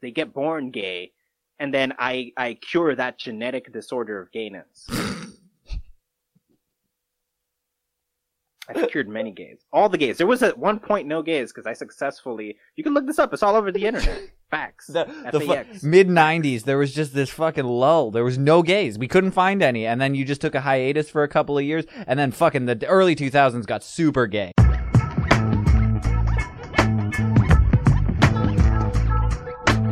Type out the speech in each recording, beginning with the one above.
they get born gay, and then I I cure that genetic disorder of gayness. I've cured many gays, all the gays. There was at one point no gays because I successfully. You can look this up. It's all over the internet. Facts. The, the fu- mid '90s, there was just this fucking lull. There was no gays. We couldn't find any, and then you just took a hiatus for a couple of years, and then fucking the early 2000s got super gay.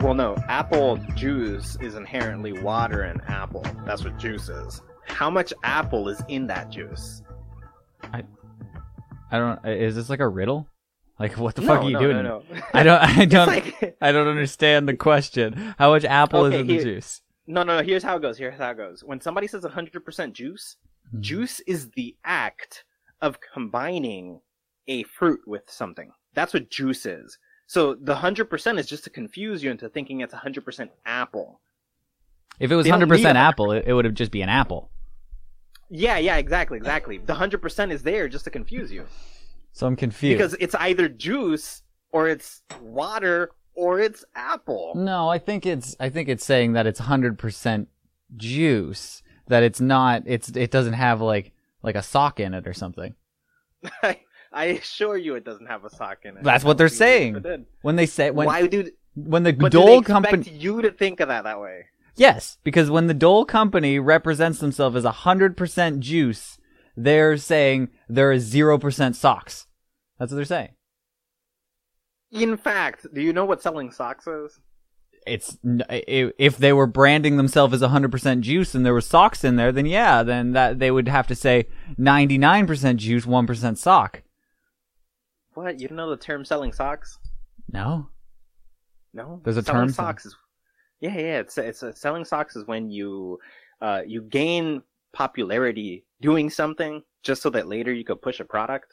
Well, no, apple juice is inherently water and apple. That's what juice is. How much apple is in that juice? I I don't. Is this like a riddle? Like what the No, fuck are you no, doing? No, no. I don't. I don't. like- I don't understand the question. How much apple Okay, is in the juice? no, no, no. Here's how it goes. Here's how it goes. When somebody says 100% juice, Mhm. juice is the act of combining a fruit with something. That's what juice is. So the 100% is just to confuse you into thinking it's 100% apple. If it was 100% apple, it, it would have just be an apple. Yeah, yeah, exactly, exactly. The 100% is there just to confuse you. So I'm confused. Because it's either juice or it's water or it's apple. No, I think it's I think it's saying that it's hundred percent juice. That it's not it's it doesn't have like like a sock in it or something. I, I assure you it doesn't have a sock in it. That's what they're saying. When they say when Why do when the but Dole expect company you to think of that that way? Yes, because when the Dole company represents themselves as hundred percent juice, they're saying there is zero percent socks. That's what they're saying. In fact, do you know what selling socks is? It's if they were branding themselves as hundred percent juice and there were socks in there, then yeah, then that they would have to say ninety nine percent juice, one percent sock. What? You don't know the term selling socks? No, No. There's a selling term socks is Yeah, yeah, it's it's uh, selling socks is when you uh you gain popularity doing something just so that later you could push a product.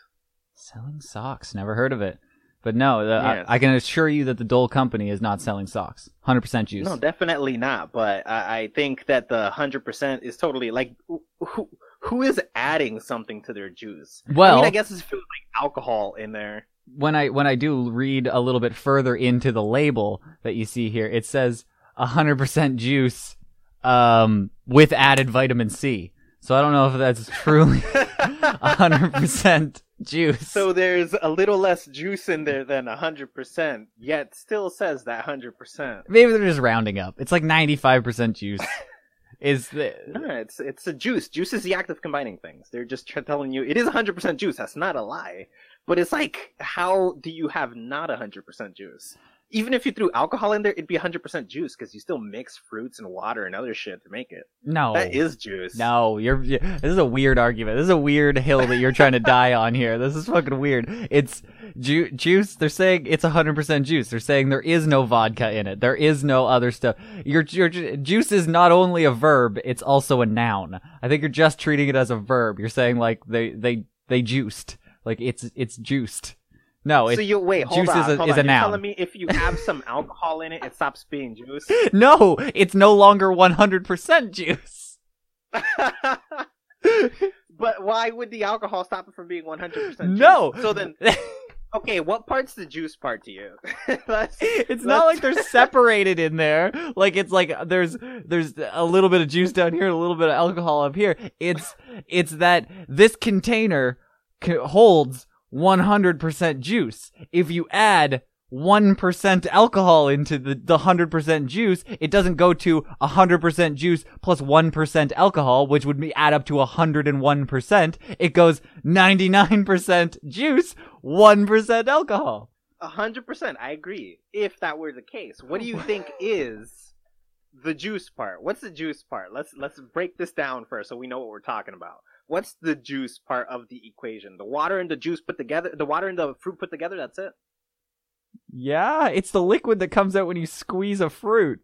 selling socks. Never heard of it. But no, the, Yes. I, I can assure you that the Dole company is not selling socks. Hundred percent juice. No, definitely not. But I, I think that the hundred percent is totally like who- who is adding something to their juice. I Well- mean, I guess it's feels like alcohol in there. when I when I do read a little bit further into the label that you see here, it says hundred percent juice um, with added vitamin C. So I don't know if that's truly hundred percent juice. So there's a little less juice in there than hundred percent, yet still says that hundred percent. maybe they're just rounding up. It's like ninety five percent juice. Is the No, it's it's a juice. Juice is the act of combining things. They're just telling you it is 100% juice. That's not a lie. But it's like, how do you have not 100% juice? Even if you threw alcohol in there, it'd be 100% juice because you still mix fruits and water and other shit to make it. no That is juice. No, you're, you this is a weird argument. This is a weird hill that you're trying to die on here. This is fucking weird. It's ju- juice. They're saying it's 100% juice. They're saying there is no vodka in it. There is no other stuff. Your, your juice is not only a verb, it's also a noun. I think you're just treating it as a verb. You're saying like they they they juiced. Like it's it's juiced. No, So it's you wait, hold juice on. is a- hold is on. a You're noun. telling me if you have some alcohol in it, it stops being juice? no, it's no longer 100% juice. but why would the alcohol stop it from being 100% juice? No. So then, okay, what part's the juice part to you? Let's- it's not like they're separated in there. Like it's like there's there's a little bit of juice down here and a little bit of alcohol up here. It's it's that this container holds 100% juice. If you add 1% alcohol into the, the 100% juice, it doesn't go to 100% juice plus 1 alcohol, which would be add up to 101%. It goes 99% juice, 1% alcohol. A hundred percent, I agree. If that were the case, what do you oh think is the juice part? What's the juice part? Let's let's break this down first so we know what we're talking about. What's the juice part of the equation? The water and the juice put together, the water and the fruit put together. That's it. Yeah, it's the liquid that comes out when you squeeze a fruit.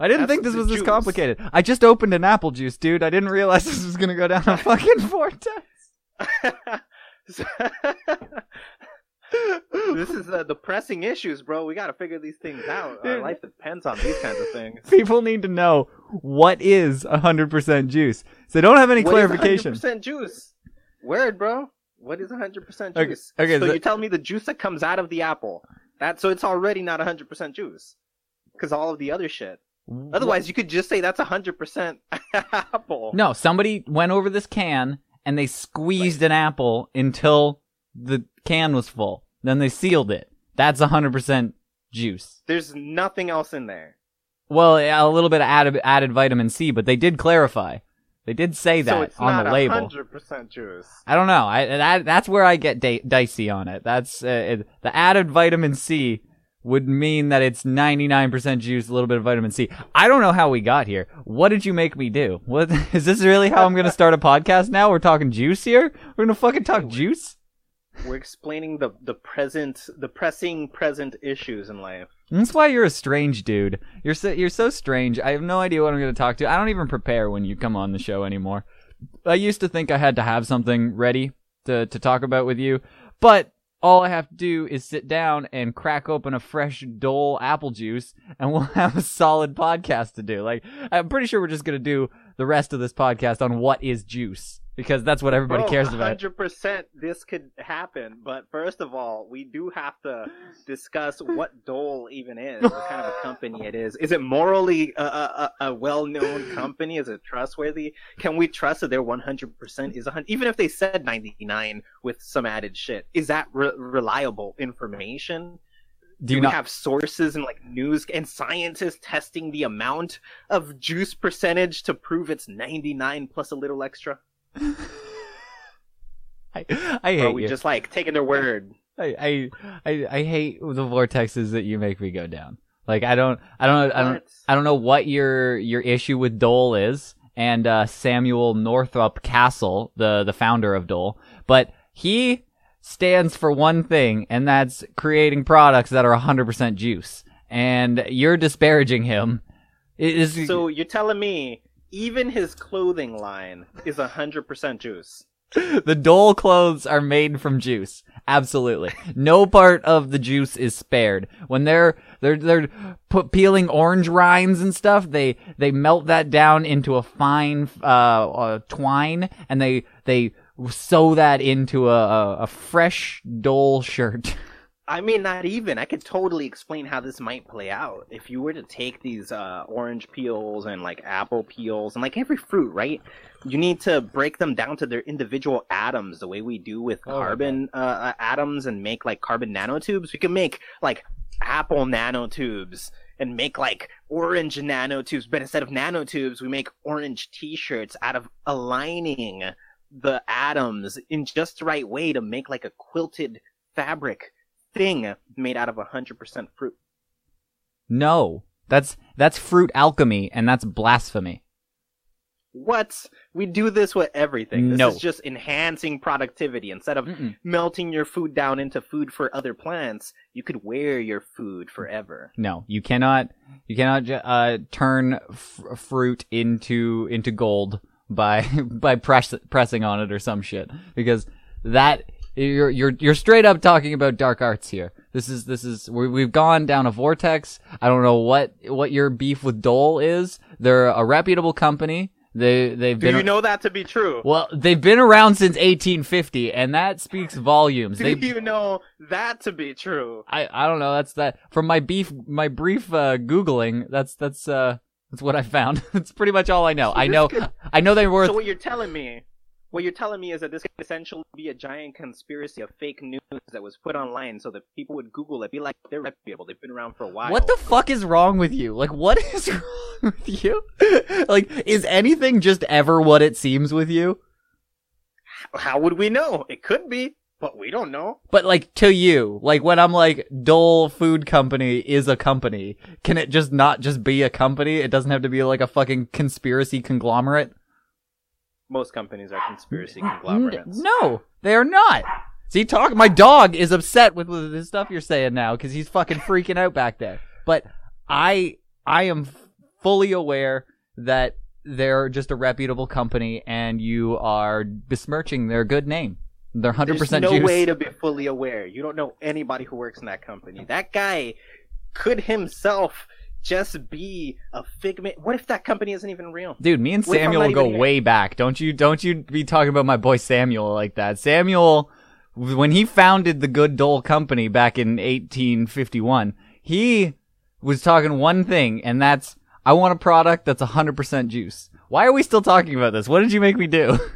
I didn't That's think this was this complicated. I just opened an apple juice, dude. I didn't realize this was gonna go down a fucking vortex. this is uh, the pressing issues, bro. We gotta figure these things out. Our life depends on these kinds of things. People need to know what is 100% juice. So they don't have any What is clarification. 100% juice? Word, bro. What is 100% juice? okay, so so- you tell me the juice that comes out of the apple. That so it's already not 100% juice. Cuz all of the other shit. Otherwise, you could just say that's 100% apple. No, somebody went over this can and they squeezed an apple until the can was full. Then they sealed it. That's 100% juice. There's nothing else in there. Well, a little bit of added, added vitamin C, but they did clarify. They did say that so it's on not the label. 100% juice. I don't know. I that that's where I get da- dicey on it. That's uh, it, the added vitamin C would mean that it's 99% juice, a little bit of vitamin C. I don't know how we got here. What did you make me do? What is this really how I'm going to start a podcast now? We're talking juice here? We're going to fucking talk juice? We're explaining the the present, the pressing present issues in life. That's why you're a strange dude. You're so you're so strange. I have no idea what I'm going to talk to. I don't even prepare when you come on the show anymore. I used to think I had to have something ready to to talk about with you, but all I have to do is sit down and crack open a fresh Dole apple juice, and we'll have a solid podcast to do. Like I'm pretty sure we're just going to do the rest of this podcast on what is juice because that's what everybody Bro, cares about. 100% this could happen, but first of all, we do have to discuss what Dole even is, what kind of a company it is. Is it morally a, a, a- a well-known company? Is it trustworthy? Can we trust that their 100% is 100? Even if they said 99 with some added shit, is that re- reliable information? Do Do you we not? have sources and like news and scientists testing the amount of juice percentage to prove it's 99 plus a little extra? I, I Or hate are we you. just like taking their word? I, I I I hate the vortexes that you make me go down. Like I don't I don't I don't I don't know what your your issue with Dole is and uh, Samuel Northrup Castle, the the founder of Dole, but he stands for one thing and that's creating products that are 100% juice. And you're disparaging him. Is So you're telling me even his clothing line is 100% juice? the Dole clothes are made from juice. Absolutely. No part of the juice is spared. When they're they're they're peeling orange rinds and stuff, they they melt that down into a fine uh, uh twine and they they sew that into a a, a fresh Dole shirt. I mean, not even. I could totally explain how this might play out. If you were to take these uh, orange peels and like apple peels and like every fruit, right? You need to break them down to their individual atoms, the way we do with Oh carbon uh, uh, atoms, and make like carbon nanotubes. We can make like apple nanotubes and make like orange nanotubes, but instead of nanotubes, we make orange T-shirts out of aligning the atoms in just the right way to make like a quilted fabric thing made out of 100% fruit. No. That's that's fruit alchemy and that's blasphemy. What? We do this with everything. This No. is just enhancing productivity. Instead of Mm-mm. melting your food down into food for other plants, you could wear your food forever. No, you cannot. You cannot uh, turn f- fruit into into gold by by press pressing on it or some shit because that you're you're you're straight up talking about dark arts here. This is this is we, we've gone down a vortex. I don't know what what your beef with Dole is. They're a reputable company. They they've Do been you know that to be true? well they've been around since 1850 and that speaks volumes. Do They you know that to be true? I I don't know. That's that from my beef my brief uh, googling. That's that's uh that's what I found. that's pretty much all I know. I know could- I know they're worth. So what you're telling me, what you're telling me is that this could essentially be a giant conspiracy of fake news that was put online so that people would Google it, be like, they're reputable, they've been around for a while. what the fuck is wrong with you? Like what is wrong with you? like is anything just ever what it seems with you? How would we know? It could be, but we don't know. But like to you, like when I'm like Dole Food Company is a company, can it just not just be a company? It doesn't have to be like a fucking conspiracy conglomerate. Most companies are conspiracy conglomerates. no, they are not. See, talk. My dog is upset with, with the stuff you're saying now because he's fucking freaking out back there. But I, I am fully aware that they're just a reputable company, and you are besmirching their good name. They're hundred percent. There's no juice. way to be fully aware. You don't know anybody who works in that company. That guy could himself just be a figment. What if that company isn't even real? Dude, me and What if I'm Samuel go even here? way back. Don't you? Don't you be talking about my boy Samuel like that? Samuel, when he founded the Good Dole Company back in 1851, he was talking one thing, and that's I want a product that's 100% juice. Why are we still talking about this? What did you make me do?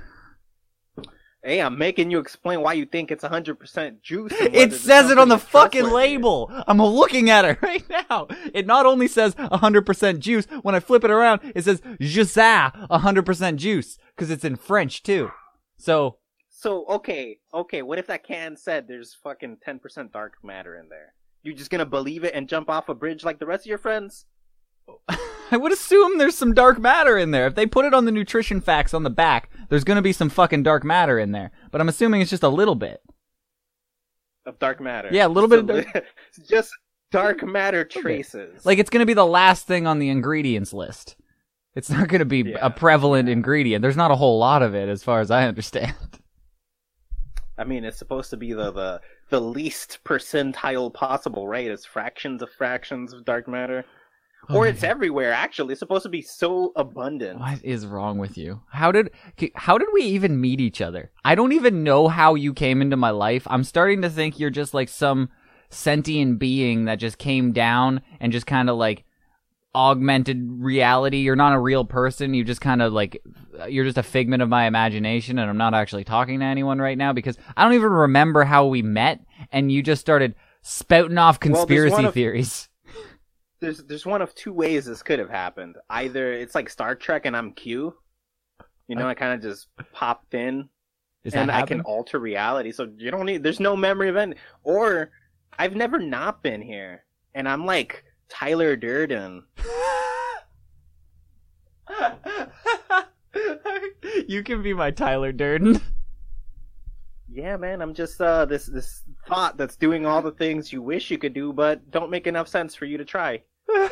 Hey, I'm making you explain why you think it's 100% juice. It says it on the fucking label. I'm looking at it right now. It not only says 100% juice, when I flip it around, it says Jusa 100% juice, ah, because it's in French too. So, So, okay, okay, what if that can said there's fucking 10% dark matter in there? You're just gonna believe it and jump off a bridge like the rest of your friends? I would assume there's some dark matter in there. If they put it on the nutrition facts on the back, there's gonna be some fucking dark matter in there. But I'm assuming it's just a little bit. Of dark matter. Yeah, a little bit of So, just dark matter traces. Like it's gonna be the last thing on the ingredients list. It's not gonna be Yeah. a prevalent ingredient. There's not a whole lot of it, as far as I understand. I mean, it's supposed to be the, the the least percentile possible, right? It's fractions of fractions of dark matter. Oh or my it's everywhere, actually. It's supposed to be so abundant. What is wrong with you? How did how did we even meet each other? I don't even know how you came into my life. I'm starting to think you're just like some sentient being that just came down and just kind of like augmented reality. You're not a real person. You just kind of like you're just a figment of my imagination and I'm not actually talking to anyone right now because I don't even remember how we met and you just started spouting off Well, conspiracy of- theories. There's there's one of two ways this could have happened. Either it's like Star Trek and I'm Q. You know, I kind of just popped in Is and I can alter reality. So you don't need. There's no memory of any. Or I've never not been here, and I'm like Tyler Durden. you can be my Tyler Durden. Yeah, man. I'm just uh this this thought that's doing all the things you wish you could do, but don't make enough sense for you to try.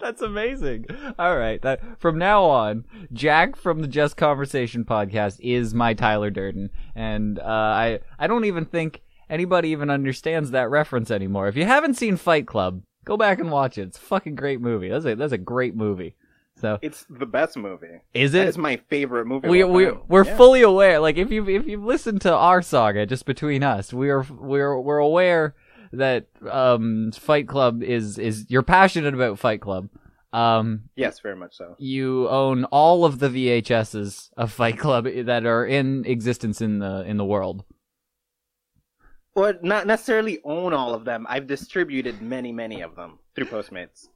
That's amazing. All right, that from now on, Jack from the Just Conversation podcast is my Tyler Durden, and uh, I I don't even think anybody even understands that reference anymore. If you haven't seen Fight Club, go back and watch it. It's a fucking great movie. That's a that's a great movie. So It's the best movie. is it? It's my favorite movie. We we we're Yeah. fully aware. Like if you if you've listened to our saga just between us, we are we're we're aware that um Fight Club is is you're passionate about Fight Club. Um Yes, very much so. you own all of the VHSs of Fight Club that are in existence in the in the world. Well, not necessarily own all of them. I've distributed many, many of them through Postmates.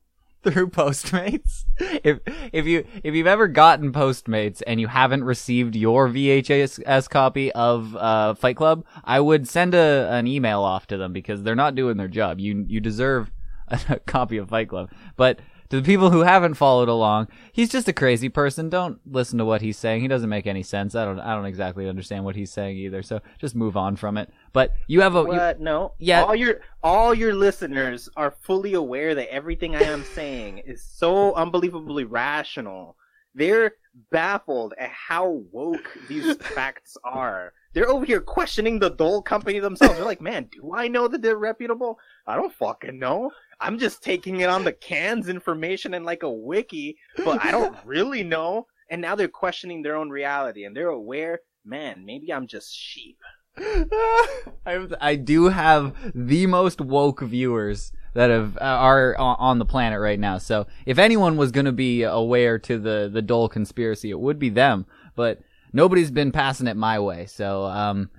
Through Postmates. If if you if you've ever gotten Postmates and you haven't received your VHS copy of uh, Fight Club, I would send a an email off to them because they're not doing their job. You you deserve a copy of Fight Club. But to the people who haven't followed along, he's just a crazy person. Don't listen to what he's saying. He doesn't make any sense. I don't I don't exactly understand what he's saying either. So just move on from it. But you have a you- no. Yeah. All your all your listeners are fully aware that everything I am saying is so unbelievably rational. They're baffled at how woke these facts are. They're over here questioning the Dole company themselves. They're like, man, do I know that they're reputable? I don't fucking know. I'm just taking it on the cans information and like a wiki, but I don't really know. And now they're questioning their own reality and they're aware, man, maybe I'm just sheep. I, I do have the most woke viewers that have uh, are on the planet right now. So if anyone was going to be aware to the the Dole conspiracy, it would be them. But nobody's been passing it my way. So um,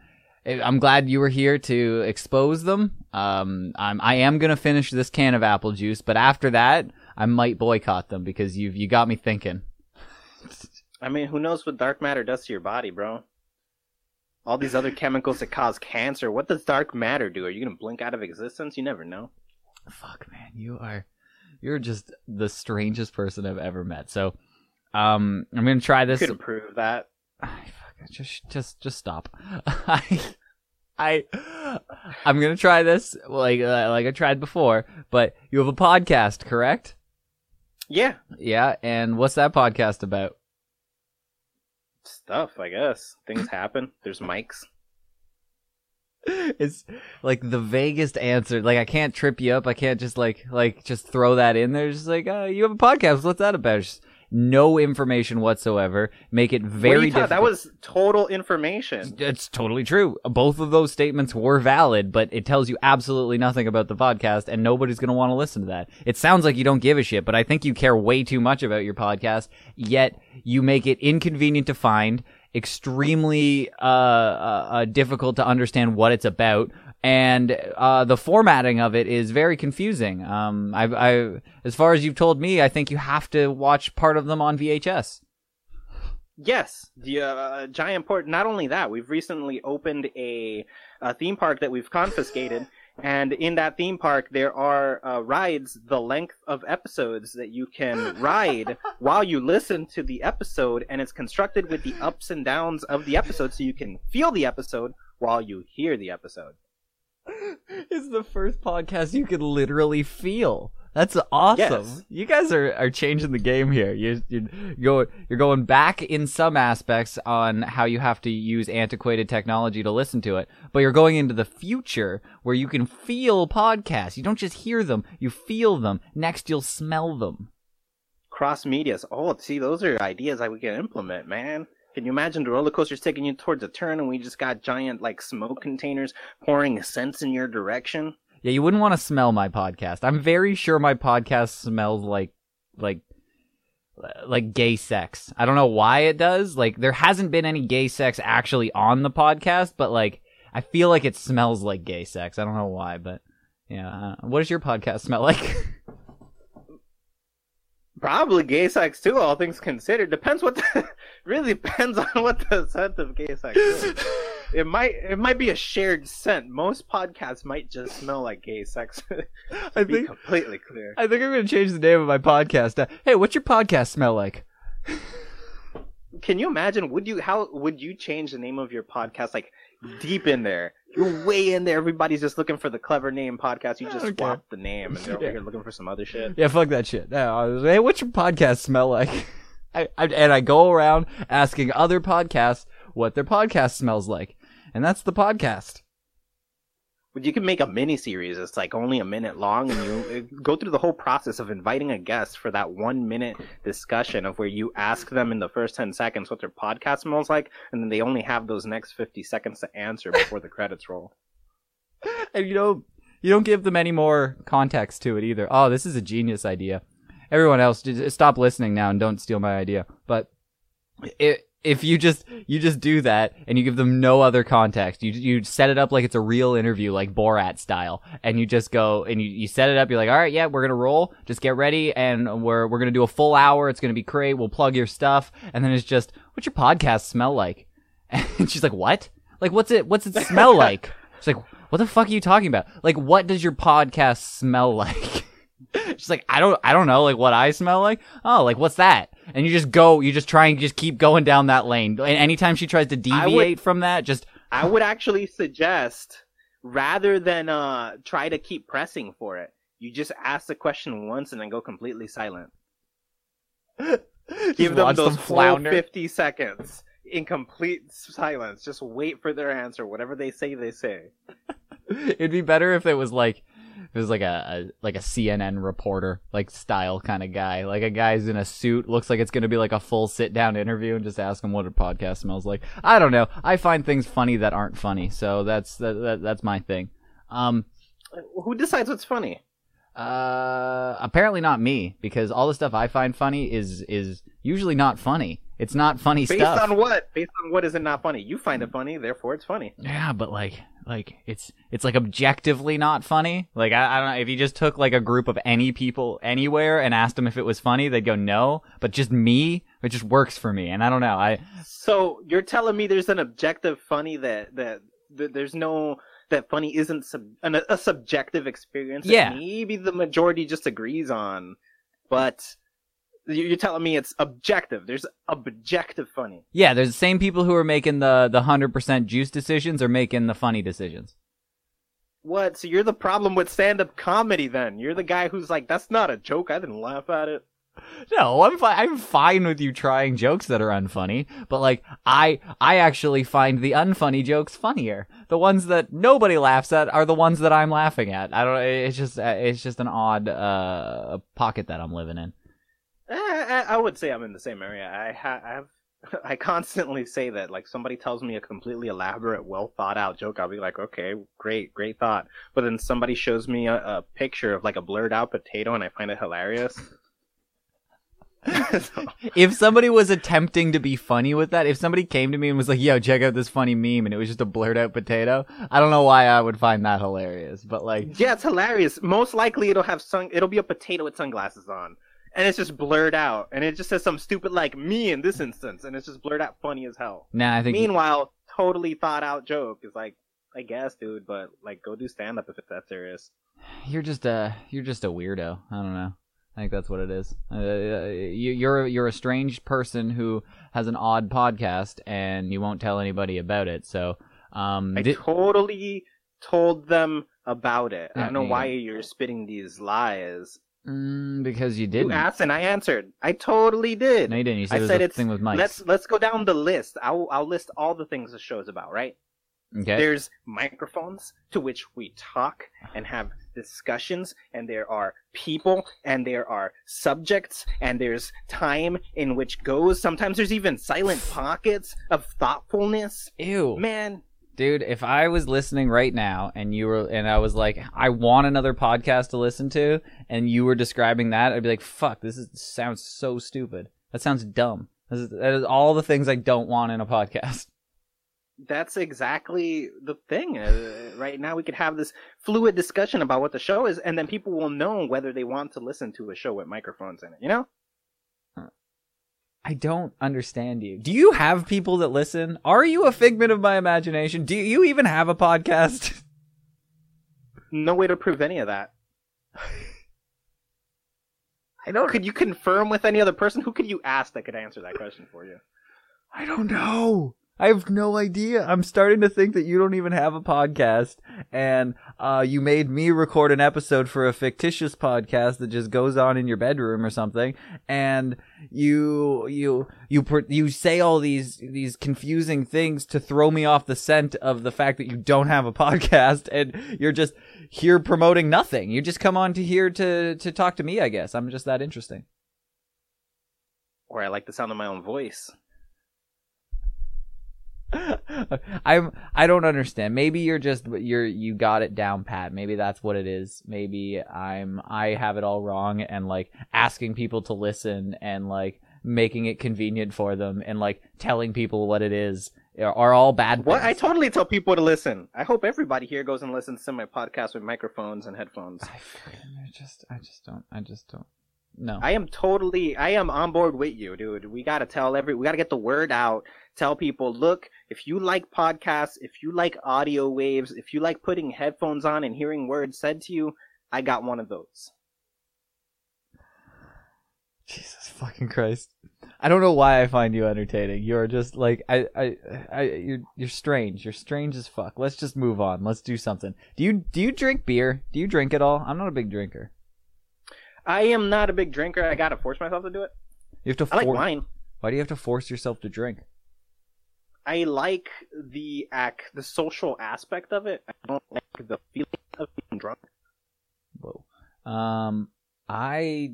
I- I'm glad you were here to expose them. Um, I'm I am going to finish this can of apple juice, but after that, I might boycott them because you've you got me thinking. I mean, who knows what dark matter does to your body, bro? All these other chemicals that cause cancer. What does dark matter do? Are you gonna blink out of existence? You never know. Fuck, man, you are, you're just the strangest person I've ever met. So, Um, I'm gonna try You this. could improve that. Ay, fuck, just just just stop. I I I'm gonna try this like uh, like I tried before. But you have a podcast, correct? Yeah, Yeah. And what's that podcast about? Stuff. I guess things happen. There's mics. It's like the vaguest answer. Like I can't trip you up. I can't just like like just throw that in there. Just like uh, you have a podcast. What's that about? Just no information whatsoever. Make it very difficult. That was total information. It's totally true. Both of those statements were valid, but it tells you absolutely nothing about the podcast, and nobody's going to want to listen to that. It sounds like you don't give a shit, but I think you care way too much about your podcast, yet you make it inconvenient to find, extremely uh, uh, uh, difficult to understand what it's about, and uh, the formatting of it is very confusing. Um, I, I, as far as you've told me, I think you have to watch part of them on VHS. Yes, the uh, giant port. Not only that, we've recently opened a, a theme park that we've confiscated, and in that theme park there are uh, rides the length of episodes that you can ride while you listen to the episode, and it's constructed with the ups and downs of the episode, so you can feel the episode while you hear the episode. It's the first podcast you can literally feel. That's awesome. Yes. You guys are, are changing the game here. You you go you're going back in some aspects on how you have to use antiquated technology to listen to it, but you're going into the future where you can feel podcasts. You don't just hear them, you feel them. Next you'll smell them. Cross medias. Oh, see, those are ideas that we can implement, man. Can you imagine the roller coaster's taking you towards a turn, and we just got giant like smoke containers pouring scents in your direction? Yeah, you wouldn't want to smell my podcast. I'm very sure my podcast smells like like like gay sex. I don't know why it does. Like there hasn't been any gay sex actually on the podcast, but like I feel like it smells like gay sex. I don't know why, but yeah. Uh, what does your podcast smell like? Probably gay sex too, all things considered. Depends what the, really depends on what the scent of gay sex is. It might it might be a shared scent. Most podcasts might just smell like gay sex. I think be completely clear. I think I'm gonna change the name of my podcast. Uh, hey, what's your podcast smell like? Can you imagine? Would you how would you change the name of your podcast? Like deep in there, you're way in there. Everybody's just looking for the clever name podcast. You just Okay. swap the name, and they're over here looking for some other shit. Yeah, fuck that shit. No, hey, what's your podcast smell like? I, I, and I go around asking other podcasts what their podcast smells like. And that's the podcast. You can make a mini series. It's like only a minute long, and you uh, go through the whole process of inviting a guest for that one minute discussion of where you ask them in the first ten seconds what their podcast smells like, and then they only have those next fifty seconds to answer before the credits roll. And you don't, you don't give them any more context to it either. Oh, this is a genius idea. Everyone else, stop listening now and don't steal my idea. But it, if you just you just do that and you give them no other context, you you set it up like it's a real interview, like Borat style, and you just go and you, you set it up. You're like, all right, yeah, we're gonna roll. Just get ready, and we're we're gonna do a full hour. It's gonna be great. We'll plug your stuff, and then it's just, what's your podcast smell like? And she's like, what? Like, what's it? What's it smell like? She's like, what the fuck are you talking about? Like, what does your podcast smell like? She's like, I don't, I don't know, like what I smell like. Oh, like what's that? And you just go, you just try and just keep going down that lane. And anytime she tries to I would- deviate from that, just I would actually suggest rather than uh try to keep pressing for it, you just ask the question once and then go completely silent. Give them those full 50 seconds in complete silence. Just wait for their answer. Whatever they say, they say. It'd be better if it was like, it was like a, a like a CNN reporter like style kind of guy, like a guy's in a suit, looks like it's gonna be like a full sit down interview, and just ask him what a podcast smells like. I don't know. I find things funny that aren't funny, so that's that, that that's my thing. Um, Who decides what's funny? Uh, apparently not me because all the stuff I find funny is is usually not funny. It's not funny stuff. Based stuff. on what? Based on what is it not funny? You find it funny, therefore it's funny. yeah, but like like it's it's like objectively not funny. Like I, I don't know if you just took like a group of any people anywhere and asked them if it was funny, they'd go no. But just me, it just works for me, and I don't know. I So you're telling me there's an objective funny that that, that there's no that funny isn't sub, an, a subjective experience. Yeah. maybe the majority just agrees on, but You- You're telling me it's objective. There's objective funny. Yeah, there's the same people who are making the the hundred percent juice decisions are making the funny decisions. What? So you're the problem with stand-up comedy then? You're the guy who's like, that's not a joke. I didn't laugh at it. No, I'm fine. I'm fine with you trying jokes that are unfunny, but like I I actually find the unfunny jokes funnier. The ones that nobody laughs at are the ones that I'm laughing at. I don't. It's just uh, it's just an odd uh pocket that I'm living in. Eh, I, I would say I'm in the same area. I, ha- I have. I constantly say that. Like somebody tells me a completely elaborate, well thought out joke, I'll be like, okay, great, great thought. But then somebody shows me a, a picture of like a blurred out potato, and I find it hilarious. If somebody was attempting to be funny with that, if somebody came to me and was like, "Yo, check out this funny meme," and it was just a blurred out potato, I don't know why I would find that hilarious. But like, yeah, it's hilarious. Most likely, it'll have sun. It'll be a potato with sunglasses on, and it's just blurred out, and it just says some stupid like me in this instance, and it's just blurred out, funny as hell. nah, I think Meanwhile, totally thought out joke is like, I guess, dude, but like, go do stand up if it's that serious. you're just a you're just a weirdo. I don't know. I think that's what it is. Uh, you, you're you're a strange person who has an odd podcast and you won't tell anybody about it. So, um, I totally told them about it. I don't know why you're spitting these lies. mm, because you You didn't. asked and I answered. I totally did. no, you didn't. You said I it was said it's thing with Mike. let's let's go down the list. I'll I'll list all the things the show's about, right? Okay. There's microphones to which we talk and have discussions, and there are people, and there are subjects, and there's time in which goes. Sometimes there's even silent pockets of thoughtfulness. Ew. Man, Dude, if I was listening right now and you were, and I was like, I want another podcast to listen to, and you were describing that, I'd be like, fuck, this is, sounds so stupid. That sounds dumb. This is, that is all the things I don't want in a podcast. That's exactly the thing. Uh, right now, we could have this fluid discussion about what the show is, and then people will know whether they want to listen to a show with microphones in it. You know? I don't understand you. Do you have people that listen? Are you a figment of my imagination? Do you even have a podcast? No way to prove any of that. I don't. Could you confirm with any other person? Who could you ask that could answer that question for you? I don't know. I have no idea. I'm starting to think that you don't even have a podcast, and uh, you made me record an episode for a fictitious podcast that just goes on in your bedroom or something, and you you you you say all these these confusing things to throw me off the scent of the fact that you don't have a podcast, and you're just here promoting nothing. You just come on to here to to talk to me. I guess I'm just that interesting. Or I like the sound of my own voice. I'm I don't understand. Maybe you're just you're you got it down pat. Maybe that's what it is. Maybe I'm I have it all wrong and like asking people to listen and like making it convenient for them and like telling people what it is are, all bad What? I totally tell people to listen. I hope everybody here goes and listens to my podcast with microphones and headphones. I I just I just don't I just don't no. I am totally, I am on board with you, dude. We gotta tell every, we gotta get the word out. Tell people, look, if you like podcasts, if you like audio waves, if you like putting headphones on and hearing words said to you, I got one of those. Jesus fucking Christ. I don't know why I find you entertaining. You're just like I I I you're you're strange. You're strange as fuck. Let's just move on. Let's do something. Do you do you drink beer? Do you drink at all? I'm not a big drinker. I am not a big drinker. I gotta force myself to do it. You have to I like wine. Why do you have to force yourself to drink? I like the act, the social aspect of it. I don't like the feeling of being drunk. Whoa. Um I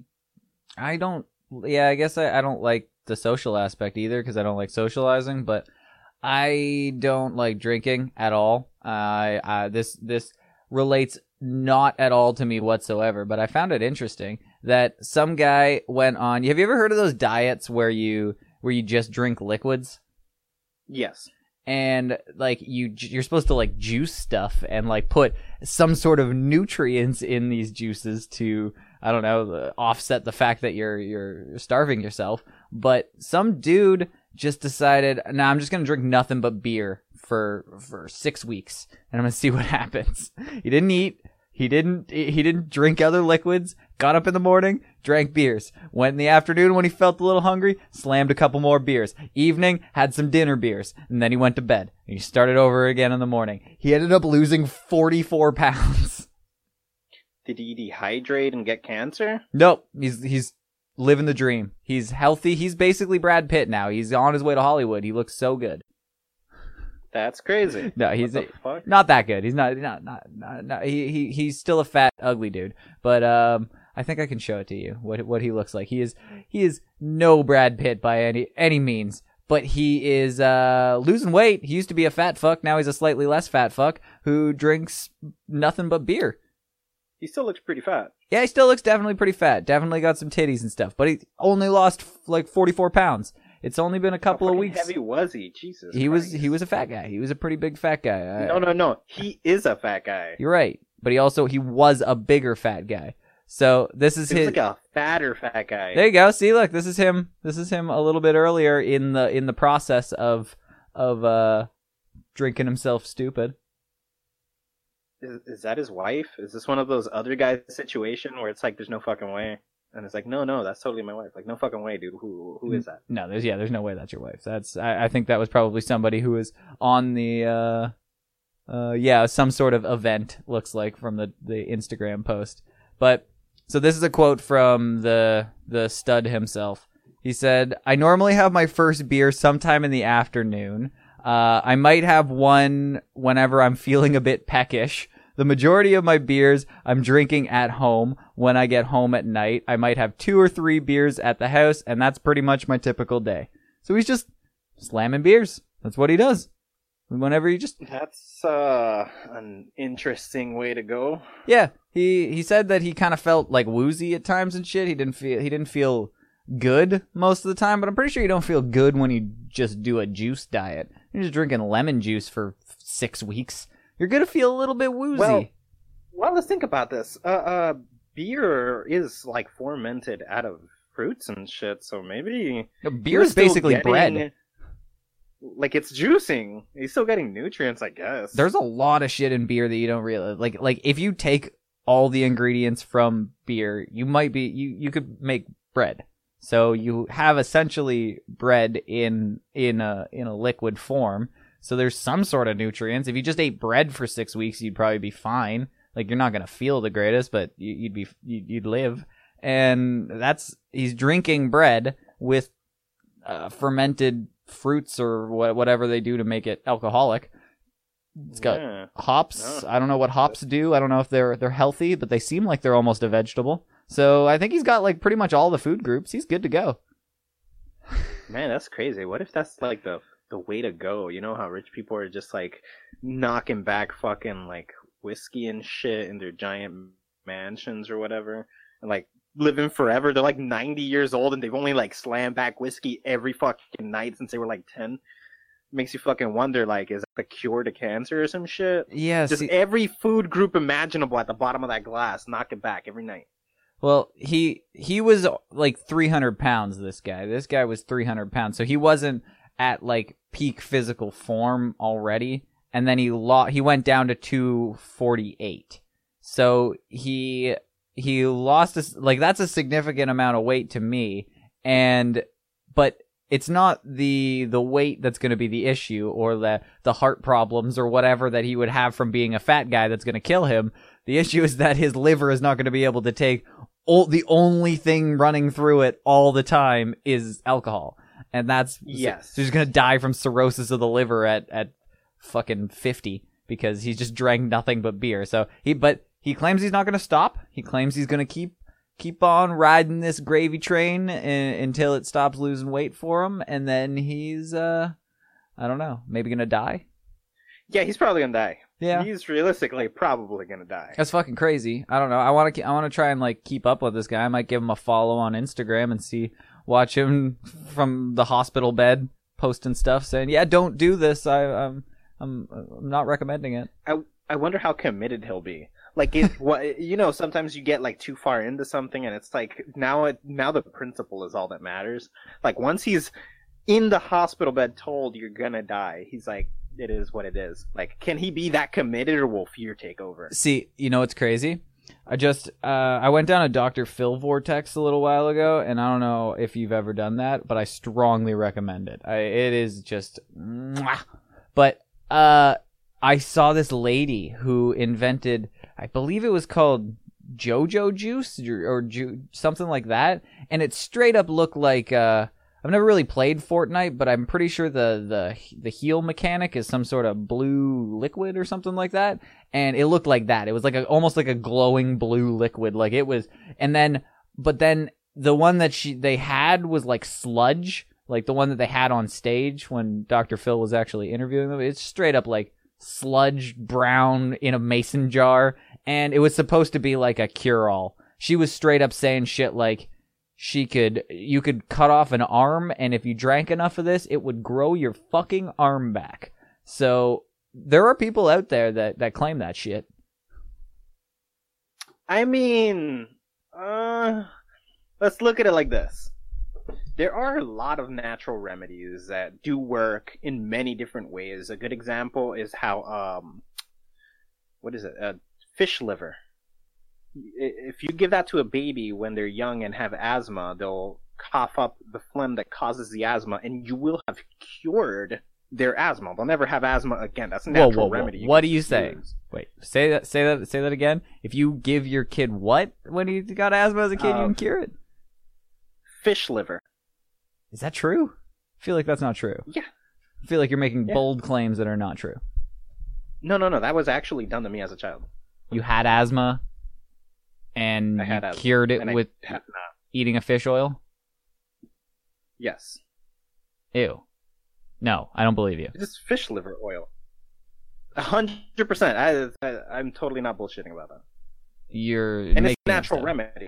I don't yeah, I guess I, I don't like the social aspect either because I don't like socializing, but I don't like drinking at all. I uh, this this relates not at all to me whatsoever, but I found it interesting that some guy went on. Have you ever heard of those diets where you where you just drink liquids? Yes. and like you you're supposed to like juice stuff and like put some sort of nutrients in these juices to I don't know uh, offset the fact that you're you're starving yourself. But some dude just decided nah I'm just to drink nothing but beer for for 6 weeks and I'm to see what happens. He didn't eat he didn't he didn't drink other liquids. Got up in the morning, drank beers. Went in the afternoon when he felt a little hungry, slammed a couple more beers. Evening, had some dinner beers, and then he went to bed. And he started over again in the morning. He ended up losing 44 pounds. Did he dehydrate and get cancer? Nope, he's he's living the dream. He's healthy. He's basically Brad Pitt now. He's on his way to Hollywood. He looks so good. That's crazy. No, he's fuck? not that good. He's not not not, not, not he, he he's still a fat ugly dude. But um I think I can show it to you what what he looks like. He is he is no Brad Pitt by any any means, but he is uh losing weight. He used to be a fat fuck, now he's a slightly less fat fuck who drinks nothing but beer. He still looks pretty fat. Yeah, he still looks definitely pretty fat. Definitely got some titties and stuff, but he only lost like 44 pounds. It's only been a couple of weeks. heavy was he? Jesus. He was he was a fat guy. He was a pretty big fat guy. I- No, no, no. He is a fat guy. You're right, but he also he was a bigger fat guy. So this is his. like a fatter fat guy. there you go. See, look, this is him. This is him a little bit earlier in the in the process of of uh drinking himself stupid. Is, is that his wife? Is this one of those other guys situation where it's like there's no fucking way? And it's like, no, no, that's totally my wife. Like, no fucking way, dude. Who who is that? No, there's yeah, there's no way that's your wife. That's I, I think that was probably somebody who was on the uh uh yeah, some sort of event looks like from the the Instagram post. But so this is a quote from the the stud himself. He said, "I normally have my first beer sometime in the afternoon. Uh, I might have one whenever I'm feeling a bit peckish. The majority of my beers I'm drinking at home. When I get home at night, I might have two or three beers at the house, and that's pretty much my typical day. So he's just slamming beers. That's what he does. Whenever he just That's uh an interesting way to go. yeah, he he said that he kind of felt like woozy at times and shit. He didn't feel he didn't feel good most of the time, but I'm pretty sure you don't feel good when you just do a juice diet. You're just drinking lemon juice for six weeks. You're gonna feel a little bit woozy. Well, well, let's think about this. Uh, uh, beer is like fermented out of fruits and shit, so maybe beer is basically getting- bread. Like it's juicing. He's still getting nutrients, I guess. There's a lot of shit in beer that you don't realize. Like like if you take all the ingredients from beer, you might be you you could make bread. So you have essentially bread in in a in a liquid form. So there's some sort of nutrients. If you just ate bread for six weeks, you'd probably be fine. Like you're not gonna feel the greatest, but you- you'd be you'd live. And that's he's drinking bread with uh, fermented fruits or wha- whatever they do to make it alcoholic. It's got Yeah. hops. No. I don't know what hops do. I don't know if they're they're healthy, but they seem like they're almost a vegetable. So I think he's got like pretty much all the food groups. He's good to go. Man, that's crazy. What if that's like the the way to go? You know how rich people are just like knocking back fucking like whiskey and shit in their giant mansions or whatever, and like living forever. They're like ninety years old and they've only like slammed back whiskey every fucking night since they were like ten. Makes you fucking wonder, like, is that the cure to cancer or some shit? Yeah. Just every food group imaginable at the bottom of that glass, knock it back every night. Well, he he was like 300 pounds. This guy, this guy was 300 pounds, so he wasn't at like peak physical form already. And then he lo- he went down to 248. So he he lost a, s- like that's a significant amount of weight to me. And but it's not the the weight that's going to be the issue or the the heart problems or whatever that he would have from being a fat guy that's going to kill him. The issue is that his liver is not going to be able to take all, the only thing running through it all the time is alcohol. And that's Yes. so he's going to die from cirrhosis of the liver at at fucking 50 because he just drank nothing but beer. So he but he claims he's not going to stop. He claims he's going to keep keep on riding this gravy train in, until it stops losing weight for him and then he's uh I don't know, maybe going to die. Yeah, he's probably gonna die. Yeah. He's realistically probably gonna die. That's fucking crazy. I don't know. I want to. I want to try and like keep up with this guy. I might give him a follow on Instagram and see, watch him from the hospital bed posting stuff saying, "Yeah, don't do this. I, I'm, I'm, I'm not recommending it." I I wonder how committed he'll be. Like it, what you know, sometimes you get like too far into something, and it's like now it now the principle is all that matters. Like once he's in the hospital bed, told you're gonna die, he's like, it is what it is. Like, can he be that committed, or will fear take over? See, you know what's crazy? I just uh, I went down a Dr. Phil vortex a little while ago, and I don't know if you've ever done that, but I strongly recommend it. I, it is just, mwah. but uh, I saw this lady who invented, I believe it was called JoJo juice or, or ju- something like that, and it straight up looked like. Uh, I've never really played Fortnite, but I'm pretty sure the the the heal mechanic is some sort of blue liquid or something like that, and it looked like that. It was like a, almost like a glowing blue liquid, like it was. And then, but then the one that she they had was like sludge, like the one that they had on stage when Dr. Phil was actually interviewing them. It's straight up like sludge brown in a mason jar, and it was supposed to be like a cure all. She was straight up saying shit like she could you could cut off an arm and if you drank enough of this it would grow your fucking arm back so there are people out there that that claim that shit I mean, uh, let's look at it like this. There are a lot of natural remedies that do work in many different ways. A good example is how, um, what is it? Uh, fish liver. If you give that to a baby when they're young and have asthma, they'll cough up the phlegm that causes the asthma, and you will have cured their asthma. They'll never have asthma again. That's a whoa natural whoa whoa remedy. what are you saying wait say that say that say that again if you give your kid what when he got asthma as a kid you Uh, can cure it Fish liver. is that true i feel like that's not true Yeah. i feel like you're making Yeah. bold claims that are not true No, no, no. That was actually done to me as a child. you had asthma and you cured it and with eating a fish oil Yes. ew no i don't believe you It's fish liver oil. A hundred percent. I, I I'm totally not bullshitting about that. you're And it's a natural remedy.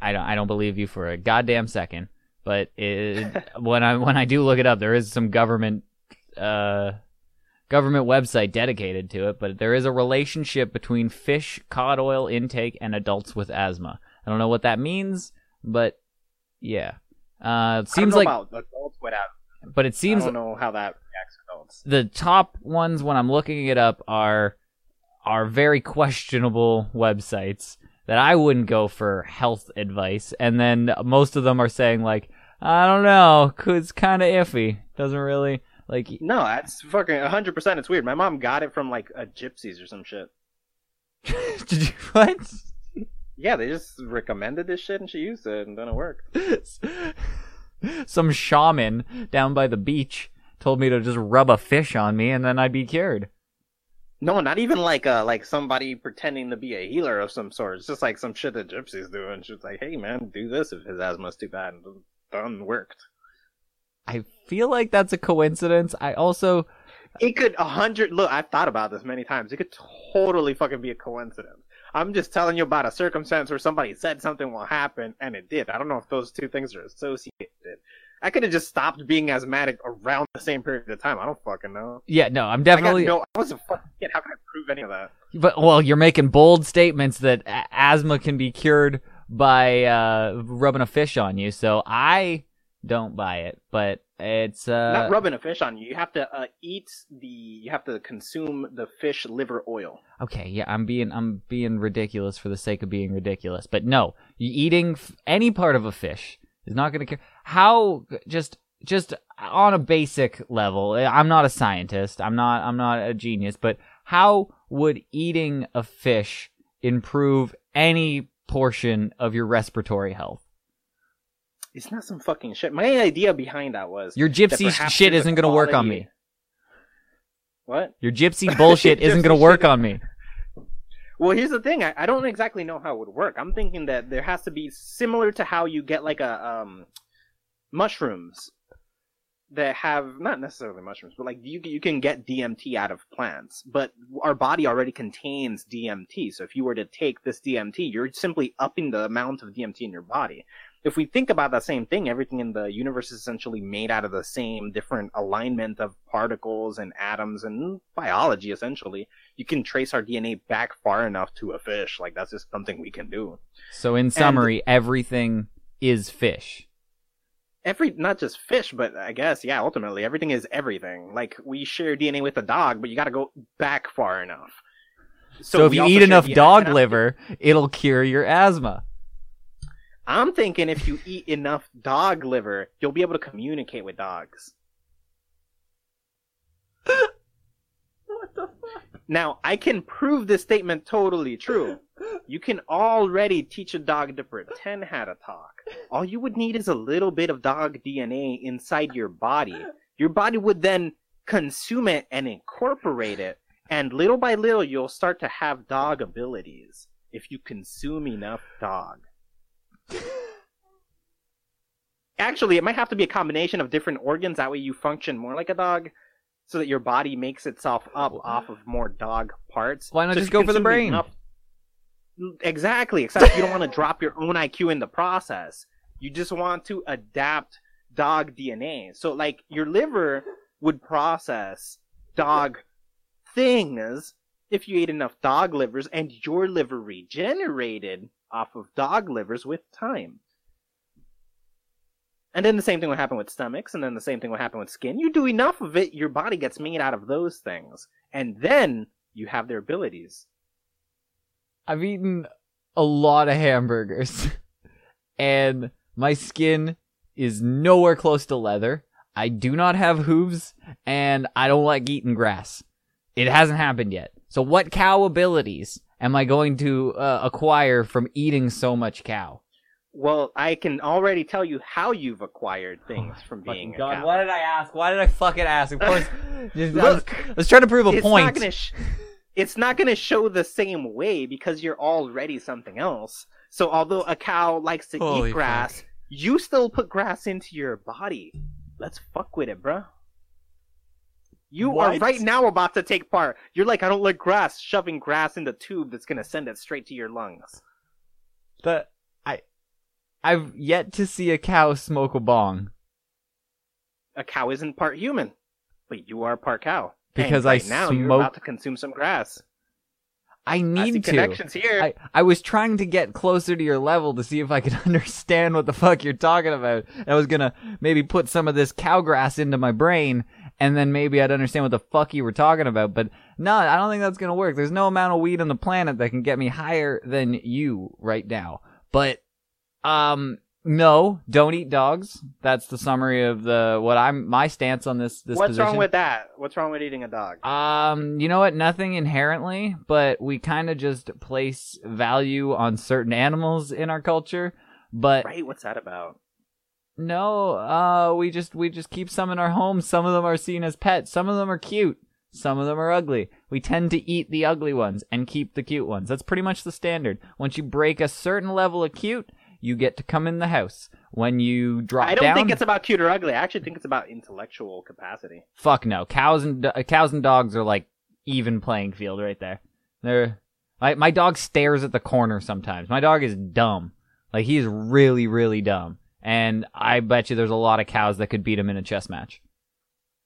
I don't I don't believe you for a goddamn second. But it, when I when I do look it up, there is some government uh government website dedicated to it. But there is a relationship between fish cod oil intake and adults with asthma. I don't know what that means, but yeah, uh, it seems like. about adults without. But it seems I don't know how that reacts adults. the top ones when I'm looking it up are are very questionable websites that I wouldn't go for health advice, and then most of them are saying like, I don't know, 'cause it's kind of iffy. Doesn't really like. No, that's fucking a hundred percent. It's weird. My mom got it from like a gypsies or some shit. Did you what? Yeah, they just recommended this shit and she used it and then it worked. Some shaman down by the beach told me to just rub a fish on me and then I'd be cured. No, not even like uh like somebody pretending to be a healer of some sort. It's just like some shit that gypsies do, and she's like, "Hey, man, do this if his asthma's too bad." And done worked. I feel like that's a coincidence. I also It could a hundred. Look, I've thought about this many times. It could totally fucking be a coincidence. I'm just telling you about a circumstance where somebody said something will happen, and it did. I don't know if those two things are associated. I could have just stopped being asthmatic around the same period of time. I don't fucking know. yeah, no, I'm definitely got no. I was a fucking kid. How can I prove any of that? But well, you're making bold statements that a- asthma can be cured by uh, rubbing a fish on you. So I don't buy it. But it's uh, Not rubbing a fish on you. You have to uh, eat the. You have to consume the fish liver oil. okay. Yeah, I'm being I'm being ridiculous for the sake of being ridiculous. But no, you eating f- any part of a fish is not going to cure. How just just on a basic level, eh, I'm not a scientist. I'm not I'm not a genius. But how would eating a fish improve any portion of your respiratory health? It's not some fucking shit. My idea behind that was Your gypsy shit isn't going to work on me. What? Your gypsy bullshit isn't going to work shit. on me. Well, here's the thing. I, I don't exactly know how it would work. I'm thinking that there has to be similar to how you get like a um mushrooms that have not necessarily mushrooms, but like you you can get DMT out of plants, but our body already contains DMT. So if you were to take this DMT, you're simply upping the amount of DMT in your body. If we think about that same thing, everything in the universe is essentially made out of the same different alignment of particles and atoms and biology essentially you can trace our DNA back far enough to a fish. Like that's just something we can do. So in summary, everything is fish. every not just fish, but I guess yeah, ultimately everything is everything. Like we share DNA with a dog, but you got to go back far enough. So, if you eat enough dog liver, it'll cure your asthma. I'm thinking if you eat enough dog liver, you'll be able to communicate with dogs. what the fuck? Now, I can prove this statement totally true. You can already teach a dog to pretend how to talk. All you would need is a little bit of dog DNA inside your body. Your body would then consume it and incorporate it, and little by little, you'll start to have dog abilities if you consume enough dog. Actually, it might have to be a combination of different organs. That way, you function more like a dog, so that your body makes itself up off of more dog parts. Why not So just go for the brain? enough- Exactly. Except you don't want to drop your own IQ in the process. You just want to adapt dog DNA. So, like, your liver would process dog things if you ate enough dog livers, and your liver regenerated off of dog livers with time. And then the same thing would happen with stomachs, and then the same thing would happen with skin. You do enough of it, your body gets made out of those things. And then you have their abilities. I've eaten a lot of hamburgers, and my skin is nowhere close to leather. I do not have hooves, and I don't like eating grass. It hasn't happened yet. So, what cow abilities am I going to uh, acquire from eating so much cow? Well, I can already tell you how you've acquired things from being a cow. why did I ask? Why did I fucking ask? Of course, just, Look, I was, I was trying to prove a it's point. not gonna sh- it's not gonna show the same way because you're already something else. So although a cow likes to Holy eat grass, you still put grass into your body. Let's fuck with it, bruh. You are right now about to take part. You're like, I don't like grass, shoving grass in the tube that's gonna send it straight to your lungs. The I, I've yet to see a cow smoke a bong. A cow isn't part human, but you are part cow. Because I right now you're about to consume some grass. I I need to. connections here. I, I was trying to get closer to your level to see if I could understand what the fuck you're talking about. I was gonna maybe put some of this cow grass into my brain, and then maybe I'd understand what the fuck you were talking about. But no, I don't think that's gonna work. There's no amount of weed on the planet that can get me higher than you right now. But, um, no, don't eat dogs. That's the summary of the what I'm my stance on this this What's position. wrong with that? What's wrong with eating a dog? Um, you know what? Nothing inherently, but we kind of just place value on certain animals in our culture. But Right? What's that about? no, uh, we just we just keep some in our homes. Some of them are seen as pets. Some of them are cute. Some of them are ugly. We tend to eat the ugly ones and keep the cute ones. That's pretty much the standard. Once you break a certain level of cute, you get to come in the house. When you drop I don't down, think it's about cute or ugly. I actually think it's about intellectual capacity. Fuck no. Cows and do- cows and dogs are like even playing field right there. They're my my dog stares at the corner sometimes. My dog is dumb. Like he is really really dumb. And I bet you there's a lot of cows that could beat him in a chess match.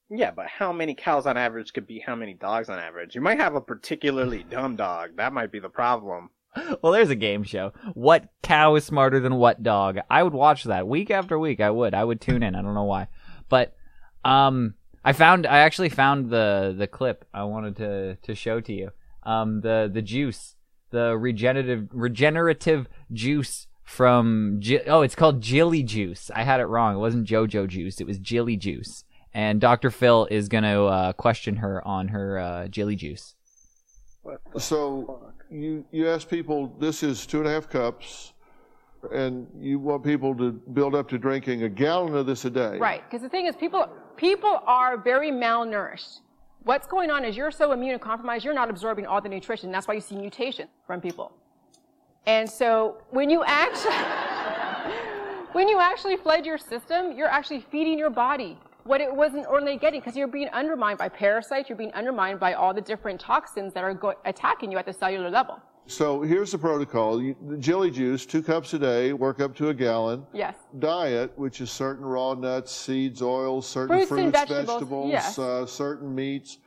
Yeah, but how many cows on average could be how many dogs on average? You might have a particularly dumb dog. That might be the problem. Well, there's a game show. What cow is smarter than what dog? I would watch that week after week. I would. I would tune in. I don't know why, but um, I found. I actually found the the clip I wanted to to show to you. Um, the the juice, the regenerative regenerative juice from oh, it's called Jilly Juice. I had it wrong. It wasn't JoJo Juice. It was Jilly Juice. And Dr. Phil is gonna uh, question her on her uh, Jilly Juice. So? You you ask people, this is two and a half cups, and you want people to build up to drinking a gallon of this a day. Right, because the thing is, people people are very malnourished. What's going on is you're so immunocompromised, you're not absorbing all the nutrition. That's why you see mutation from people. And so when you actually when you actually flood your system, you're actually feeding your body what it wasn't ordinarily getting because you're being undermined by parasites, you're being undermined by all the different toxins that are go- attacking you at the cellular level. So here's the protocol: you, the Jilly juice, two cups a day, work up to a gallon. Yes. Diet, which is certain raw nuts, seeds, oils, certain Fruits and vegetables, vegetables, yes. uh, certain meats.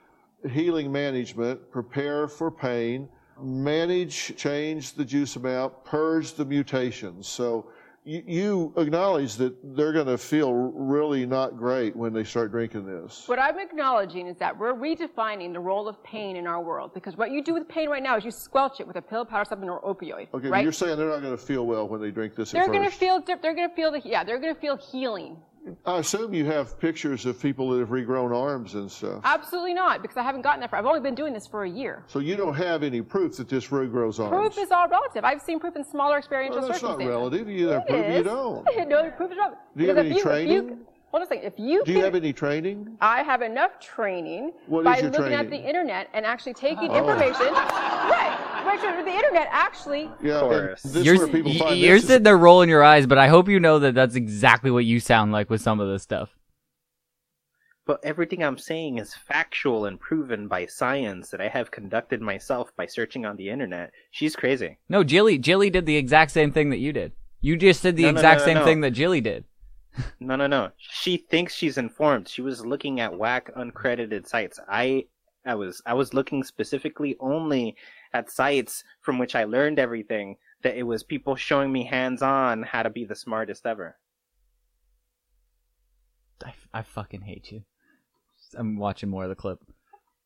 Healing management, prepare for pain, manage, change the juice amount, purge the mutations. So you, acknowledge that they're going to feel really not great when they start drinking this. What I'm acknowledging is that we're redefining the role of pain in our world because what you do with pain right now is you squelch it with a pill, powder something, or opioid. Okay, but right? you're saying they're not going to feel well when they drink this they're going to feel. They're going to feel the. Yeah, they're going to feel healing. I assume you have pictures of people that have regrown arms and stuff. Absolutely not, because I haven't gotten that far. I've only been doing this for a year. So you don't have any proof that this regrows arms. Proof is all relative. I've seen proof in smaller experiential well, that's not circumstances. relative. You have proof. You don't. no, proof is relative. Do you have any training? you, hold on a second. If you Do you can- have any training? I have enough training What by looking at the internet and actually taking Oh. information. Right. Which is the internet actually. Yeah, and this you're is where people y- find you're this is- sitting there rolling your eyes, but I hope you know that that's exactly what you sound like with some of this stuff. But everything I'm saying is factual and proven by science that I have conducted myself by searching on the internet. She's crazy. No, Jilly Jilly did the exact same thing that you did. You just did the No, no, exact no, same no. thing that Jilly did. No, no, no. She thinks she's informed. She was looking at whack uncredited sites. I, I was, I was looking specifically only at sites from which I learned everything. That it was people showing me hands-on how to be the smartest ever. I, I fucking hate you. I'm watching more of the clip.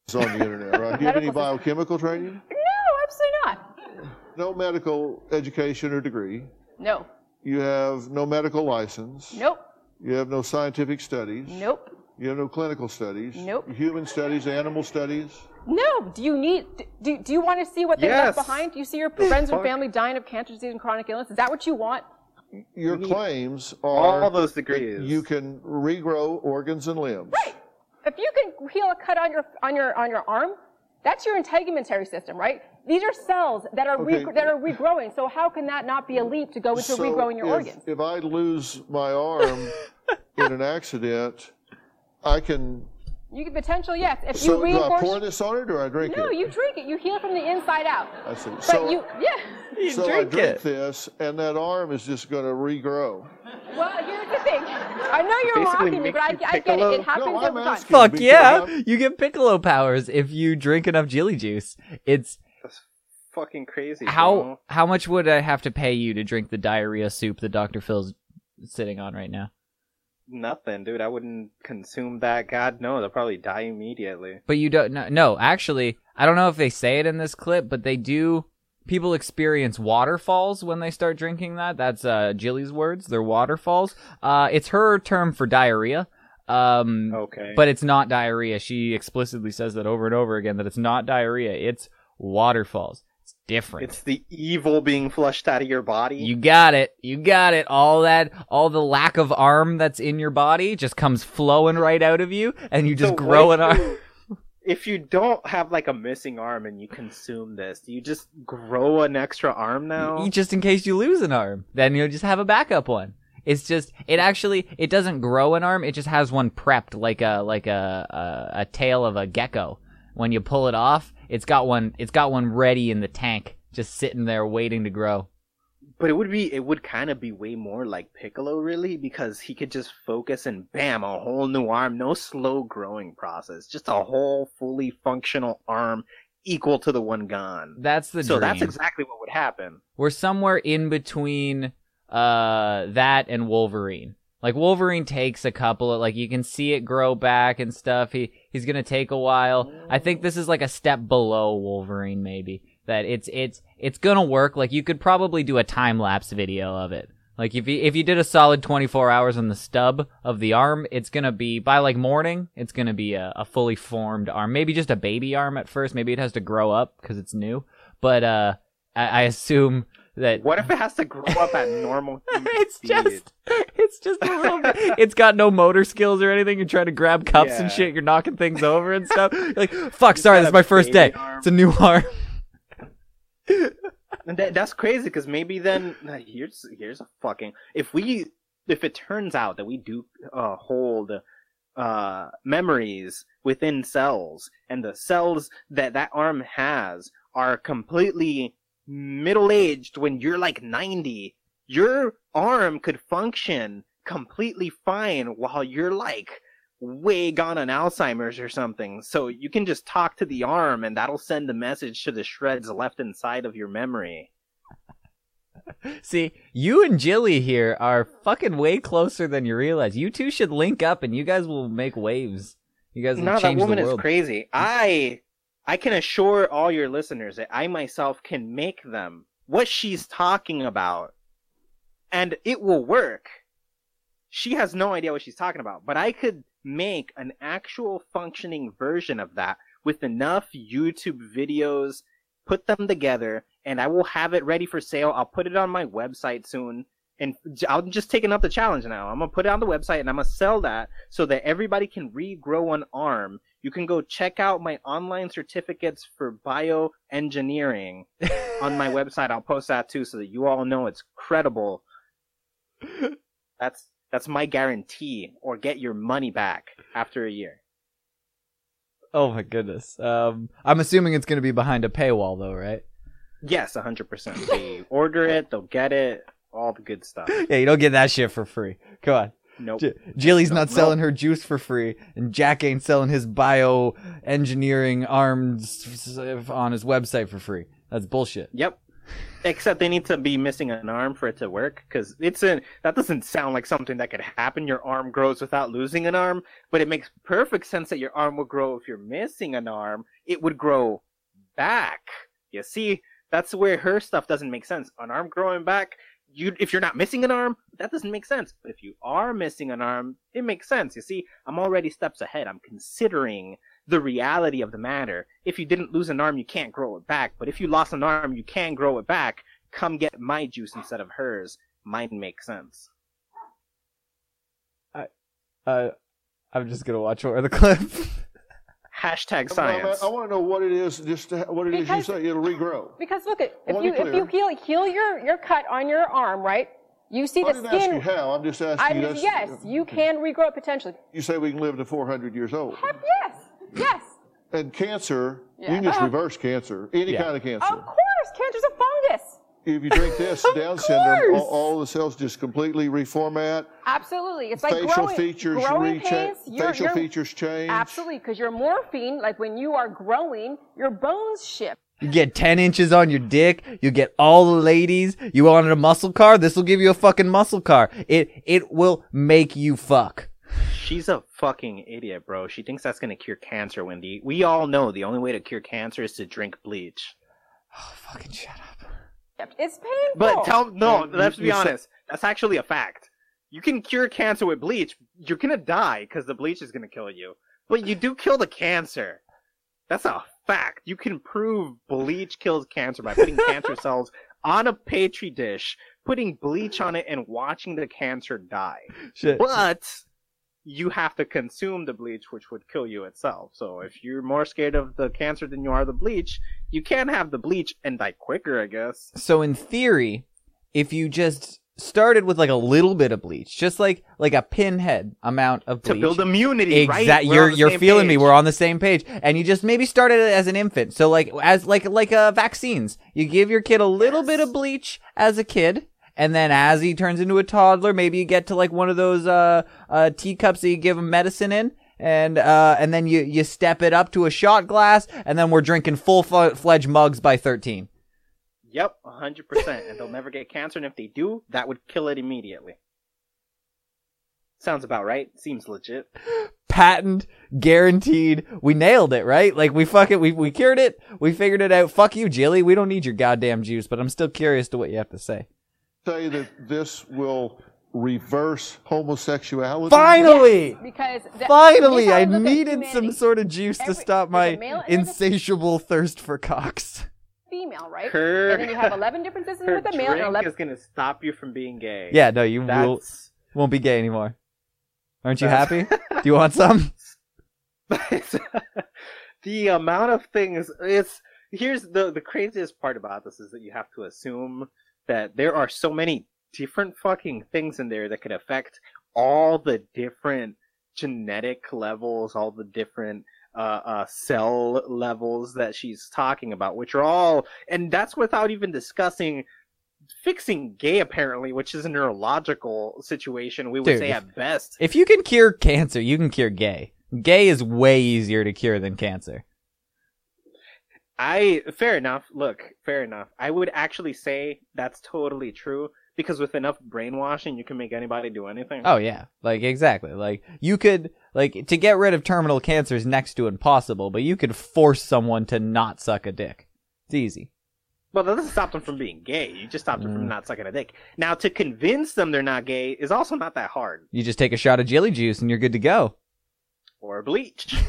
It's on the internet, right? Do you have any biochemical training? No, absolutely not. No medical education or degree. No. You have no medical license. Nope. You have no scientific studies. Nope. You have no clinical studies. Nope. Human studies, animal studies. No. Do you need? Do, do you want to see what they left behind? Do you see your friends and family dying of cancer disease and chronic illness? Is that what you want? Your need claims All those degrees. you can regrow organs and limbs. If you can heal a cut on your on your on your arm, that's your integumentary system, right? These are cells that are Okay. re- that are regrowing. So how can that not be a leap to go into So regrowing your if, organs? If I lose my arm in an accident, I can. You can potentially yes. If So you do I reinforce, pour this on it or I drink no, it? you drink it. You heal from the inside out. I see. But so you yeah. so I drink drink it. this, and that arm is just going to regrow. Well, here's the thing. I know you're Basically mocking me, but I, I get it. It happens No, I'm over time. Fuck yeah! I'm- You get piccolo powers if you drink enough Jilly juice. It's That's fucking crazy. how bro. how much would I have to pay you to drink the diarrhea soup that Dr. Phil's sitting on right now? Nothing, dude. I wouldn't consume that. God knows, I'll probably die immediately. But you don't no, no, actually, I don't know if they say it in this clip, but they do people experience waterfalls when they start drinking that. That's uh Jilly's words. They're waterfalls. Uh it's her term for diarrhea. Um Okay. but it's not diarrhea. She explicitly says that over and over again that it's not diarrhea. It's waterfalls. It's different. it's the evil being flushed out of your body. You got it. You got it. All that, all the lack of arm that's in your body just comes flowing right out of you, and you just So grow an arm. If you don't have like a missing arm and you consume this, do you just grow an extra arm now? Just in case you lose an arm, then you'll just have a backup one. It's just, it actually, it doesn't grow an arm. It just has one prepped, like a, like a, a, a tail of a gecko. When you pull it off, it's got one, it's got one ready in the tank, just sitting there waiting to grow. But it would be, it would kind of be way more like Piccolo, really, because he could just focus and bam, a whole new arm, no slow growing process, just a whole fully functional arm equal to the one gone. That's the so dream. that's exactly what would happen. we're somewhere in between uh that and Wolverine. Like Wolverine takes a couple of like you can see it grow back and stuff. He he's gonna take a while. I think this is like a step below Wolverine maybe. That it's it's it's gonna work. Like you could probably do a time lapse video of it. Like if you if you did a solid 24 hours on the stub of the arm, it's gonna be by like morning, it's gonna be a, a fully formed arm. Maybe just a baby arm at first. Maybe it has to grow up because it's new. But uh, I, I assume that What if it has to grow up at normal it's speed? just it's just a little bit it's got no motor skills or anything. You're trying to grab cups and shit. You're knocking things over and stuff. You're like fuck sorry this is my first day. arm. it's a new arm. And that, that's crazy because maybe then here's here's a fucking if we if it turns out that we do uh, hold uh, memories within cells and the cells that that arm has are completely middle aged when you're like 90 your arm could function completely fine while you're like way gone on Alzheimer's or something. So you can just talk to the arm and that'll send the message to the shreds left inside of your memory. See, you and Jilly here are fucking way closer than you realize. You two should link up, and you guys will make waves. You guys will No, that woman is crazy. I I can assure all your listeners that I myself can make them what she's talking about, and it will work. She has no idea what she's talking about, but I could make an actual functioning version of that with enough YouTube videos, put them together, and I will have it ready for sale. I'll put it on my website soon. And I'm just taking up the challenge now. I'm gonna put it on the website and I'm gonna sell that so that everybody can regrow an arm. You can go check out my online certificates for bioengineering on my website. I'll post that too so that you all know it's credible. That's that's my guarantee or get your money back after a year. Oh my goodness. Um, I'm assuming it's going to be behind a paywall, though, right? Yes, 100%. They order it, they'll get it, all the good stuff. Yeah, you don't get that shit for free. Come on. Nope. J- Jilly's not No. selling her juice for free, and Jack ain't selling his bioengineering arms on his website for free. That's bullshit. Yep. Except they need to be missing an arm for it to work, because it's a that doesn't sound like something that could happen. Your arm grows without losing an arm, but it makes perfect sense that your arm would grow if you're missing an arm. It would grow back. You see, that's where her stuff doesn't make sense. An arm growing back, you if you're not missing an arm, that doesn't make sense. But if you are missing an arm, it makes sense. You see, I'm already steps ahead. I'm considering the reality of the matter. If you didn't lose an arm, you can't grow it back. But if you lost an arm, you can grow it back. Come get my juice instead of hers. Mine makes sense. I, uh, I'm just gonna watch over the clip. Hashtag Well, I- science. I, want to know what it is, just to, what it is Because- you say it'll regrow. Because look at if you if you heal heal your your cut on your arm, right? You see I the didn't ask you skin. how. I'm just asking I you. just, that's- yes, you can regrow it potentially. You say we can live to 400 years old. Heck yes, yes. And cancer, you can just Uh, reverse cancer, any Yeah. kind of cancer. Of course, cancer's a fungus. If you drink this, Down syndrome, all, all the cells just completely reformat. Absolutely, it's like facial growing, features growing recha- pains. Your, facial your, features change. Absolutely, because your morphine, like when you are growing, your bones shift. You get 10 inches on your dick. You get all the ladies. You wanted a muscle car? This will give you a fucking muscle car. It it will make you fuck. She's a fucking idiot, bro. She thinks that's gonna cure cancer, Wendy. We all know the only way to cure cancer is to drink bleach. Oh, fucking shut up. It's painful. But tell no, And let's you- be you said- honest. That's actually a fact. You can cure cancer with bleach. You're gonna die because the bleach is gonna kill you. But you do kill the cancer. That's a fact. You can prove bleach kills cancer by putting cancer cells on a petri dish, putting bleach on it, and watching the cancer die. Shit. But you have to consume the bleach, which would kill you itself. So if you're more scared of the cancer than you are the bleach, you can have the bleach and die quicker, I guess. So in theory, if you just started with like a little bit of bleach, just like like a pinhead amount of bleach To build immunity, right? Exactly. We're You're you're feeling me. We're on the same page. And you just maybe started it as an infant. So like as like like uh, vaccines. You give your kid a little bit of bleach as a kid. And then as he turns into a toddler, maybe you get to like one of those uh uh teacups that you give him medicine in. And uh and then you you step it up to a shot glass and then we're drinking full fledged mugs by 13. Yep, hundred percent, and they'll never get cancer. And if they do, that would kill it immediately. Sounds about right. Seems legit. patent guaranteed we nailed it right like we fuck it we, we cured it we figured it out fuck you jilly we don't need your goddamn juice but i'm still curious to what you have to say Say that this will reverse homosexuality. finally because the, finally i how look at needed some sort of juice to stop my a male and there's a insatiable thirst for cocks female, right? Her- and then you have 11 differences Her with the male and drink 11 is gonna stop you from being gay. yeah no you will, that's won't be gay anymore aren't you happy do you want some the amount of things. It's here's the the craziest part about this is that you have to assume that there are so many different fucking things in there that could affect all the different genetic levels, all the different uh, uh, cell levels that she's talking about, which are all, and that's without even discussing fixing gay apparently, which is a neurological situation. We would Dude, say at best. if you can cure cancer you can cure gay gay is way easier to cure than cancer I fair enough. Look, fair enough. I would actually say that's totally true because with enough brainwashing, you can make anybody do anything. Oh yeah, like exactly. Like you could like to get rid of terminal cancer is next to impossible, but you could force someone to not suck a dick. It's easy. Well, that doesn't stop them from being gay. You just stop them Mm. from not sucking a dick. Now, to convince them they're not gay is also not that hard. You just take a shot of Jilly juice and you're good to go. Or bleach.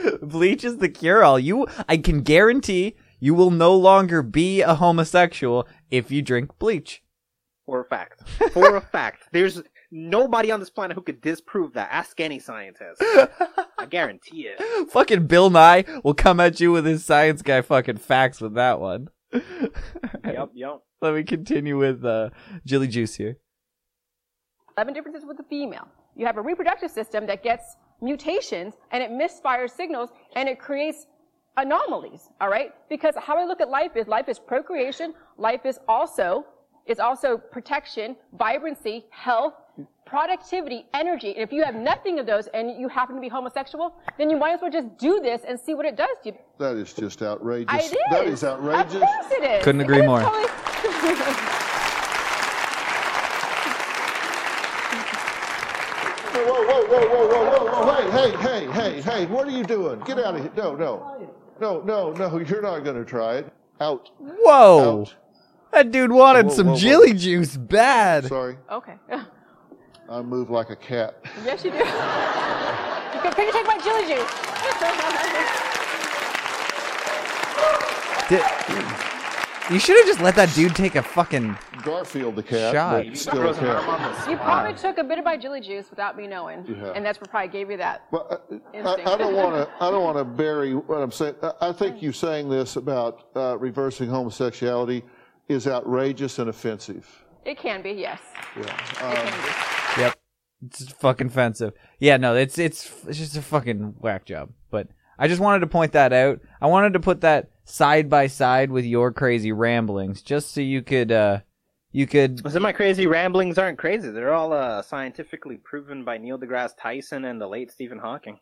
Bleach is the cure all. You I can guarantee you will no longer be a homosexual if you drink bleach. For a fact. For a fact. There's nobody on this planet who could disprove that. Ask any scientist. I guarantee it. fucking Bill Nye will come at you with his science guy fucking facts with that one. Yep, yep. Let me continue with uh Jilly juice here. 11 differences with the female. You have a reproductive system that gets mutations and it misfires signals and it creates anomalies, all right? Because how I look at life is life is procreation, life is also is also protection, vibrancy, health, productivity, energy. And if you have nothing of those and you happen to be homosexual, then you might as well just do this and see what it does to you. That is just outrageous. It is. That is outrageous. Of course it is. Couldn't agree It is more. totally- Whoa, whoa, whoa, whoa, whoa, whoa, whoa, hey, hey, hey, hey, hey, what are you doing? Get out of here. No, no. No, no, no, you're not going to try it. Out. Whoa! Out. That dude wanted Whoa, some whoa, Jilly juice bad. Sorry. okay. I move like a cat. Yes, you do. Can you take my chili juice? Did- you should have just let that dude take a fucking. Garfield the cat, Shot. but You You still a cat. you spot. probably took a bit of my chili juice without me knowing, You have. and that's what probably gave you that. Well, I, I, Instinct. I don't want to. I don't want to bury what I'm saying. I, I think you saying this about uh, reversing homosexuality is outrageous and offensive. It can be, yes. Yeah. It Um, can be. Yep. It's fucking offensive. Yeah, no, it's it's it's just a fucking whack job. But I just wanted to point that out. I wanted to put that side by side with your crazy ramblings, just so you could uh you could So my crazy ramblings aren't crazy. They're all uh, scientifically proven by Neil deGrasse Tyson and the late Stephen Hawking.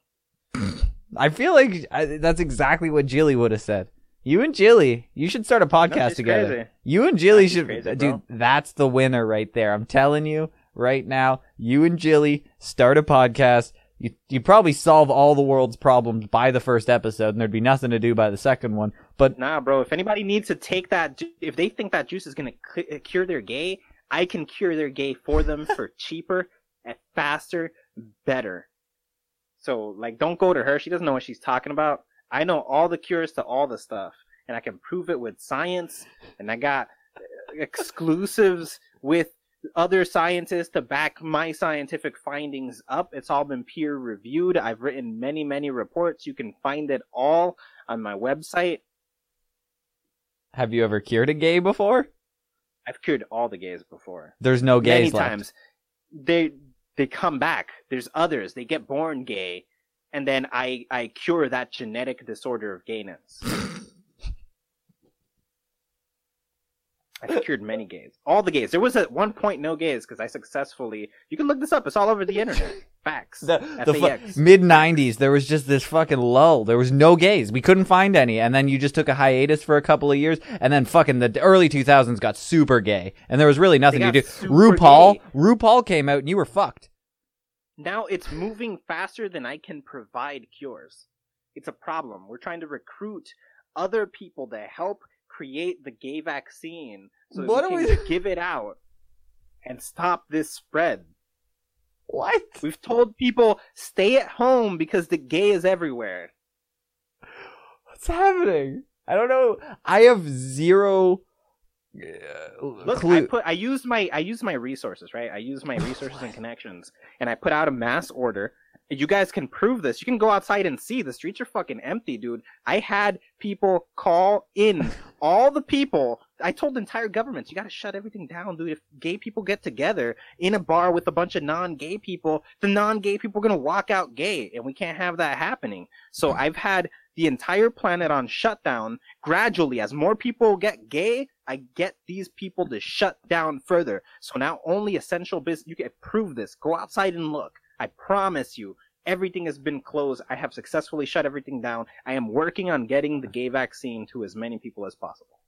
I feel like I, that's exactly what Jilly would have said. You and Jilly, you should start a podcast she's together. crazy. You and Jilly should, crazy, dude. That's the winner right there. I'm telling you right now. You and Jilly start a podcast. You you probably solve all the world's problems by the first episode, and there'd be nothing to do by the second one. But Nah, bro. If anybody needs to take that, ju- if they think that juice is gonna cu- cure their gay, I can cure their gay for them for cheaper and faster, better. So like, don't go to her. She doesn't know what she's talking about. I know all the cures to all the stuff, and I can prove it with science. And I got uh, exclusives with other scientists to back my scientific findings up. It's all been peer reviewed. I've written many, many reports. You can find it all on my website. have you ever cured a gay before? I've cured all the gays before. There's no gays Many left. times. They they come back. There's others. They get born gay, and then I I cure that genetic disorder of gayness. I've cured many gays. All the gays. There was at one point no gays because I successfully. You can look this up. It's all over the internet. Facts. The, the FAX. mid '90s, there was just this fucking lull. There was no gays. We couldn't find any, and then you just took a hiatus for a couple of years, and then fucking the early 2000s got super gay, and there was really nothing to do. RuPaul, gay. RuPaul came out, and you were fucked. Now it's moving faster than I can provide cures. It's a problem. We're trying to recruit other people to help create the gay vaccine so What we can we- give it out and stop this spread. What? We've told people stay at home because the gay is everywhere. What's happening? I don't know. I have zero. Uh, Look, I put I used my I used my resources, right? I used my resources and connections and I put out a mass order. You guys can prove this. You can go outside and see the streets are fucking empty, dude. I had people call in. All the people I told entire governments, you gotta shut everything down, dude. If gay people get together in a bar with a bunch of non-gay people, the non-gay people are gonna walk out gay, and we can't have that happening. So hmm. I've had the entire planet on shutdown gradually as more people get gay i get these people to shut down further so now only essential business you can prove this go outside and look i promise you Everything has been closed. I have successfully shut everything down. I am working on getting the gay vaccine to as many people as possible.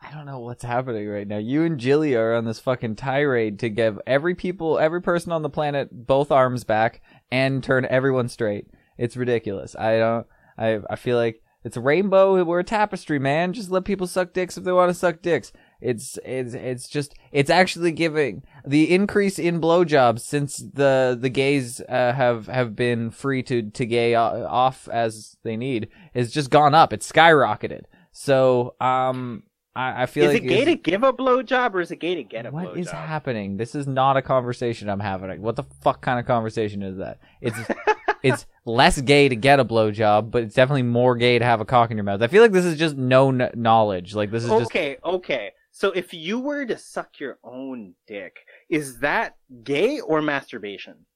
I don't know what's happening right now. You and Jilly are on this fucking tirade to give every people, every person on the planet, both arms back and turn everyone straight. It's ridiculous. I don't. I I feel like it's a rainbow. We're a tapestry, man. Just let people suck dicks if they want to suck dicks. It's it's it's just it's actually giving the increase in blowjobs since the the gays uh, have have been free to to gay off as they need has just gone up. It's skyrocketed. So um I, I feel Is like it gay to give a blowjob or is it gay to get a what blowjob? is happening? This is not a conversation I'm having. What the fuck kind of conversation is that? It's it's less gay to get a blowjob, but it's definitely more gay to have a cock in your mouth. I feel like this is just known knowledge. Like this is just Okay, okay. So if you were to suck your own dick, is that gay or masturbation?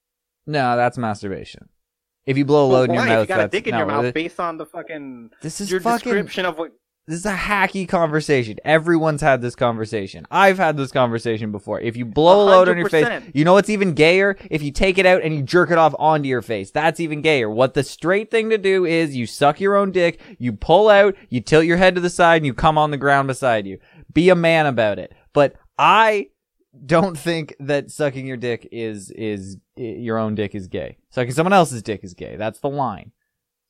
no, that's masturbation. If you blow a load in your mouth, you got a dick in your mouth based on the fucking This is your fucking. description of what This is a hacky conversation. Everyone's had this conversation. I've had this conversation before. If you blow a load on your face, you know what's even gayer? If you take it out and you jerk it off onto your face. That's even gayer. What the straight thing to do is you suck your own dick, you pull out, you tilt your head to the side, and you come on the ground beside you. Be a man about it. But I don't think that sucking your dick is is your own dick is gay. Sucking someone else's dick is gay. That's the line.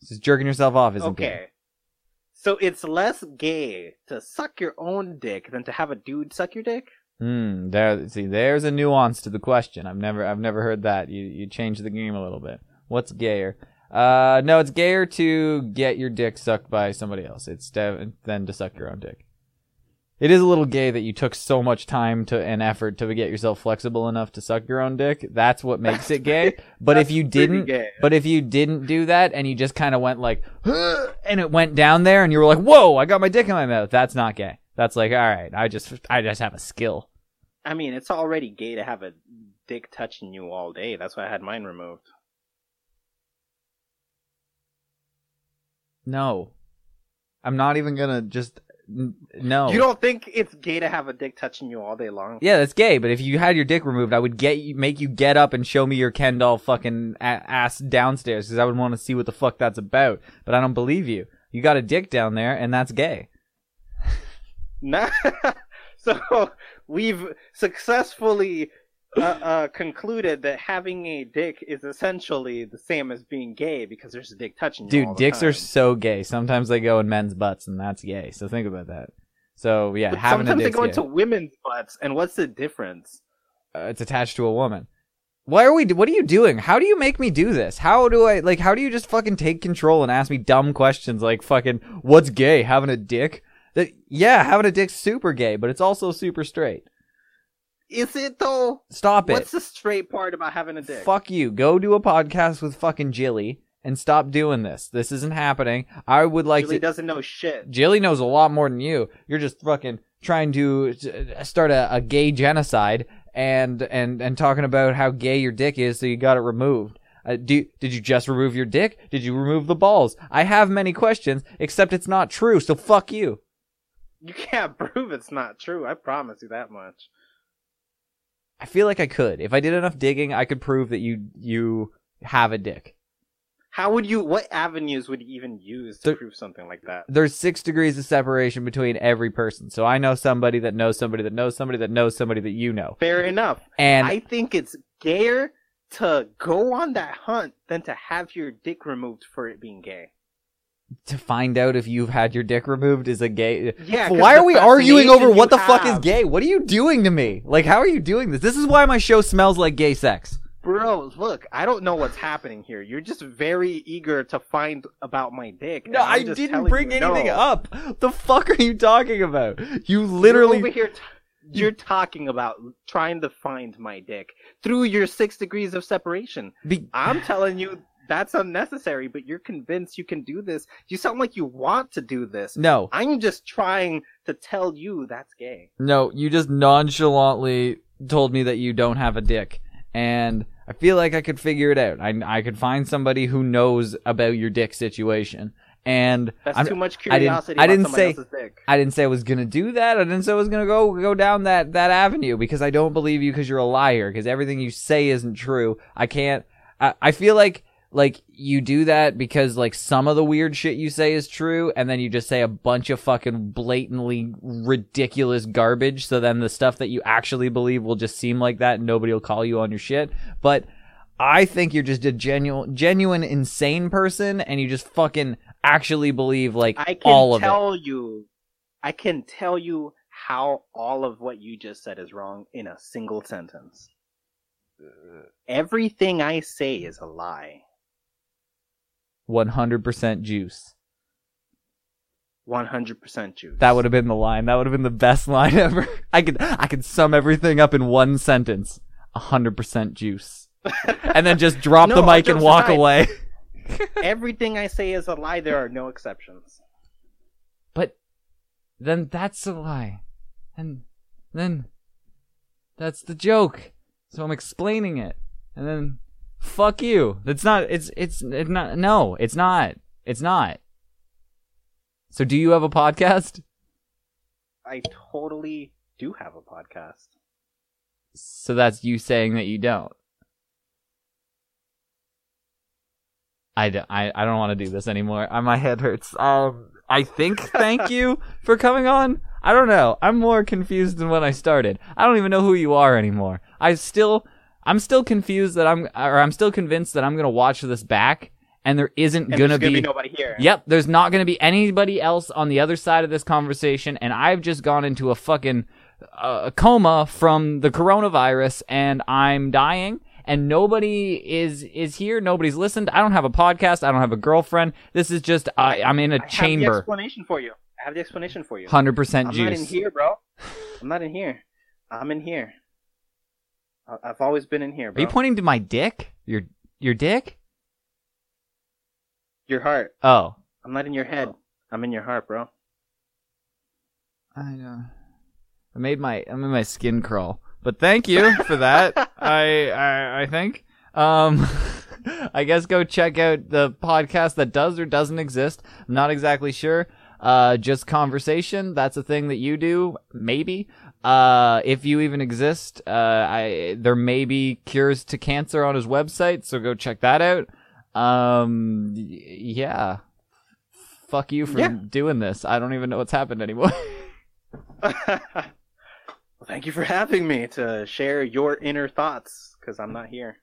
Just jerking yourself off isn't gay. Okay. So it's less gay to suck your own dick than to have a dude suck your dick? Hmm. There. See, there's a nuance to the question. I've never, I've never heard that. You, you changed the game a little bit. What's gayer? Uh, no, it's gayer to get your dick sucked by somebody else. It's de- than to suck your own dick. It is a little gay that you took so much time to and effort to get yourself flexible enough to suck your own dick. That's what makes it gay. But if you didn't, gay. but if you didn't do that and you just kind of went like, and it went down there and you were like, whoa, I got my dick in my mouth. That's not gay. That's like, all right, I just, I just have a skill. I mean, it's already gay to have a dick touching you all day. That's why I had mine removed. No. I'm not even gonna just no. You don't think it's gay to have a dick touching you all day long? Yeah, that's gay. But if you had your dick removed, I would get you, make you get up and show me your Ken doll fucking a- ass downstairs because I would want to see what the fuck that's about. But I don't believe you. You got a dick down there, and that's gay. Nah. so we've successfully uh, uh, concluded that having a dick is essentially the same as being gay because there's a dick touching you. Dude, dicks are so gay. Sometimes they go in men's butts, and that's gay. So think about that. So yeah, But having a dick. sometimes they go into women's butts, and what's the difference? uh, it's attached to a woman. Why are we? What are you doing? How do you make me do this? How do I like? How do you just fucking take control and ask me dumb questions like fucking what's gay? Having a dick? That yeah, having a dick's super gay, but it's also super straight. Is it though? Stop it. What's the straight part about having a dick? Fuck you. Go do a podcast with fucking Jilly and stop doing this. This isn't happening. I would like Jilly to. doesn't know shit. Jilly knows a lot more than you. You're just fucking trying to uh, start a, a gay genocide and and and talking about how gay your dick is, so you got it removed. Uh, do, did you just remove your dick? Did you remove the balls? I have many questions, except it's not true. So fuck you. You can't prove it's not true. I promise you that much. I feel like I could. If I did enough digging, I could prove that you you have a dick. How would you? What avenues would you even use to There- prove something like that? There's six degrees of separation between every person. So I know somebody that knows somebody that knows somebody that knows somebody that you know. Fair enough. And I think it's gayer to go on that hunt than to have your dick removed for it being gay. To find out if you've had your dick removed is a gay. Yeah, Why are we arguing over what the fuck is gay? What are you doing to me? Like, how are you doing this? This is why my show smells like gay sex. Bro, look, I don't know what's happening here. You're just very eager to find about my dick. No, I didn't bring anything no. up. The fuck are you talking about? You You're literally. over here. T- you're talking about trying to find my dick through your six degrees of separation. Be- I'm telling you that's unnecessary, but you're convinced you can do this. You sound like you want to do this. no, I'm just trying to tell you that's gay. no, you just nonchalantly told me that you don't have a dick, and I feel like I could figure it out. I I could find somebody who knows about your dick situation, and That's I'm- too much I didn't- curiosity. I didn't say- else's dick. I didn't say I was gonna do that. I didn't say I was gonna go go down that that avenue because I don't believe you because you're a liar. Because everything you say isn't true. I can't. I, I feel like like you do that because like some of the weird shit you say is true and then you just say a bunch of fucking blatantly ridiculous garbage so then the stuff that you actually believe will just seem like that and nobody will call you on your shit but i think you're just a genuine genuine insane person and you just fucking actually believe like I can all of it tell you, I can tell you how all of what you just said is wrong in a single sentence. Uh, Everything I say is a lie. 100% juice. 100% juice. that would have been the line. That would have been the best line ever. I could i could sum everything up in one sentence. 100% juice. And then just drop No, the mic and walk aside. away. Everything I say is a lie. There are no exceptions. but then that's a lie. And then that's the joke. So i'm explaining it. And then fuck you it's not it's it's it's not no it's not it's not so do you have a podcast I totally do have a podcast. so that's you saying that you don't I, d- I, I don't I don't want to do this anymore. Uh, my head hurts. Um, I think thank you for coming on. I don't know. I'm more confused than when I started. I don't even know who you are anymore. I still, I'm still confused that I'm, or I'm still convinced that I'm gonna watch this back, and there isn't And gonna, there's gonna be, be nobody here. Yep, there's not going to be anybody else on the other side of this conversation, and I've just gone into a fucking uh, coma from the coronavirus, and I'm dying, and nobody is is here. Nobody's listened. I don't have a podcast. I don't have a girlfriend. This is just I, I'm in a I chamber. I have the explanation for you. I have the explanation for you. Hundred percent juice. I'm not in here, bro. I'm not in here. I'm in here. I've always been in here, Are bro. you pointing to my dick? Your your dick? Your heart. Oh, I'm not in your head. I'm in your heart, bro. I know. I made my I made my skin crawl. But thank you for that. I, I I think. Um I guess go check out the podcast that does or doesn't exist. I'm not exactly sure. Uh just conversation. That's a thing that you do, maybe. Uh if you even exist. Uh I there may be cures to cancer on his website, so go check that out. Um yeah. Fuck you for Yeah. doing this. I don't even know what's happened anymore. well, thank you for having me to share your inner thoughts, because I'm not here.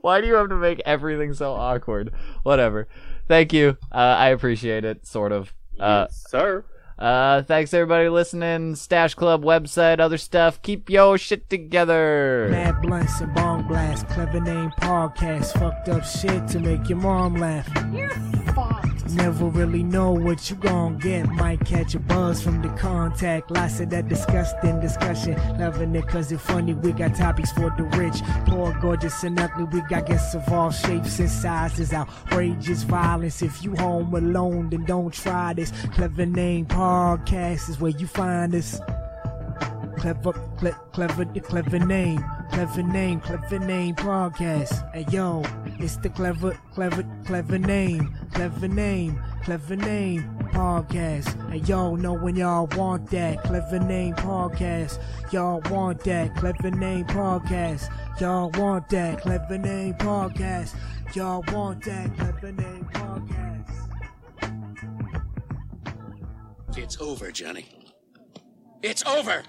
Why do you have to make everything so awkward? Whatever. Thank you. Uh, I appreciate it, sort of. Uh, yes, sir. Uh, thanks everybody listening. Stash Club website, other stuff. Keep your shit together. Mad blunts and bong blast, clever name podcast, fucked up shit to make your mom laugh. You're fucked. Never really know what you gon' get. Might catch a buzz from the contact. Lots of that disgusting discussion. Loving it cause it's funny. We got topics for the rich, poor, gorgeous, and ugly. We got guests of all shapes and sizes. Outrageous violence. If you home alone, then don't try this. Clever name podcast is where you find us. Clever, cle- clever, clever name, clever name, clever name podcast. Hey yo, it's the clever, clever, clever name, clever name, clever name podcast. And yo, know when y'all want that clever name podcast. Y'all want that clever name podcast. Y'all want that clever name podcast. Y'all want that clever name podcast. It's over, Johnny. It's over!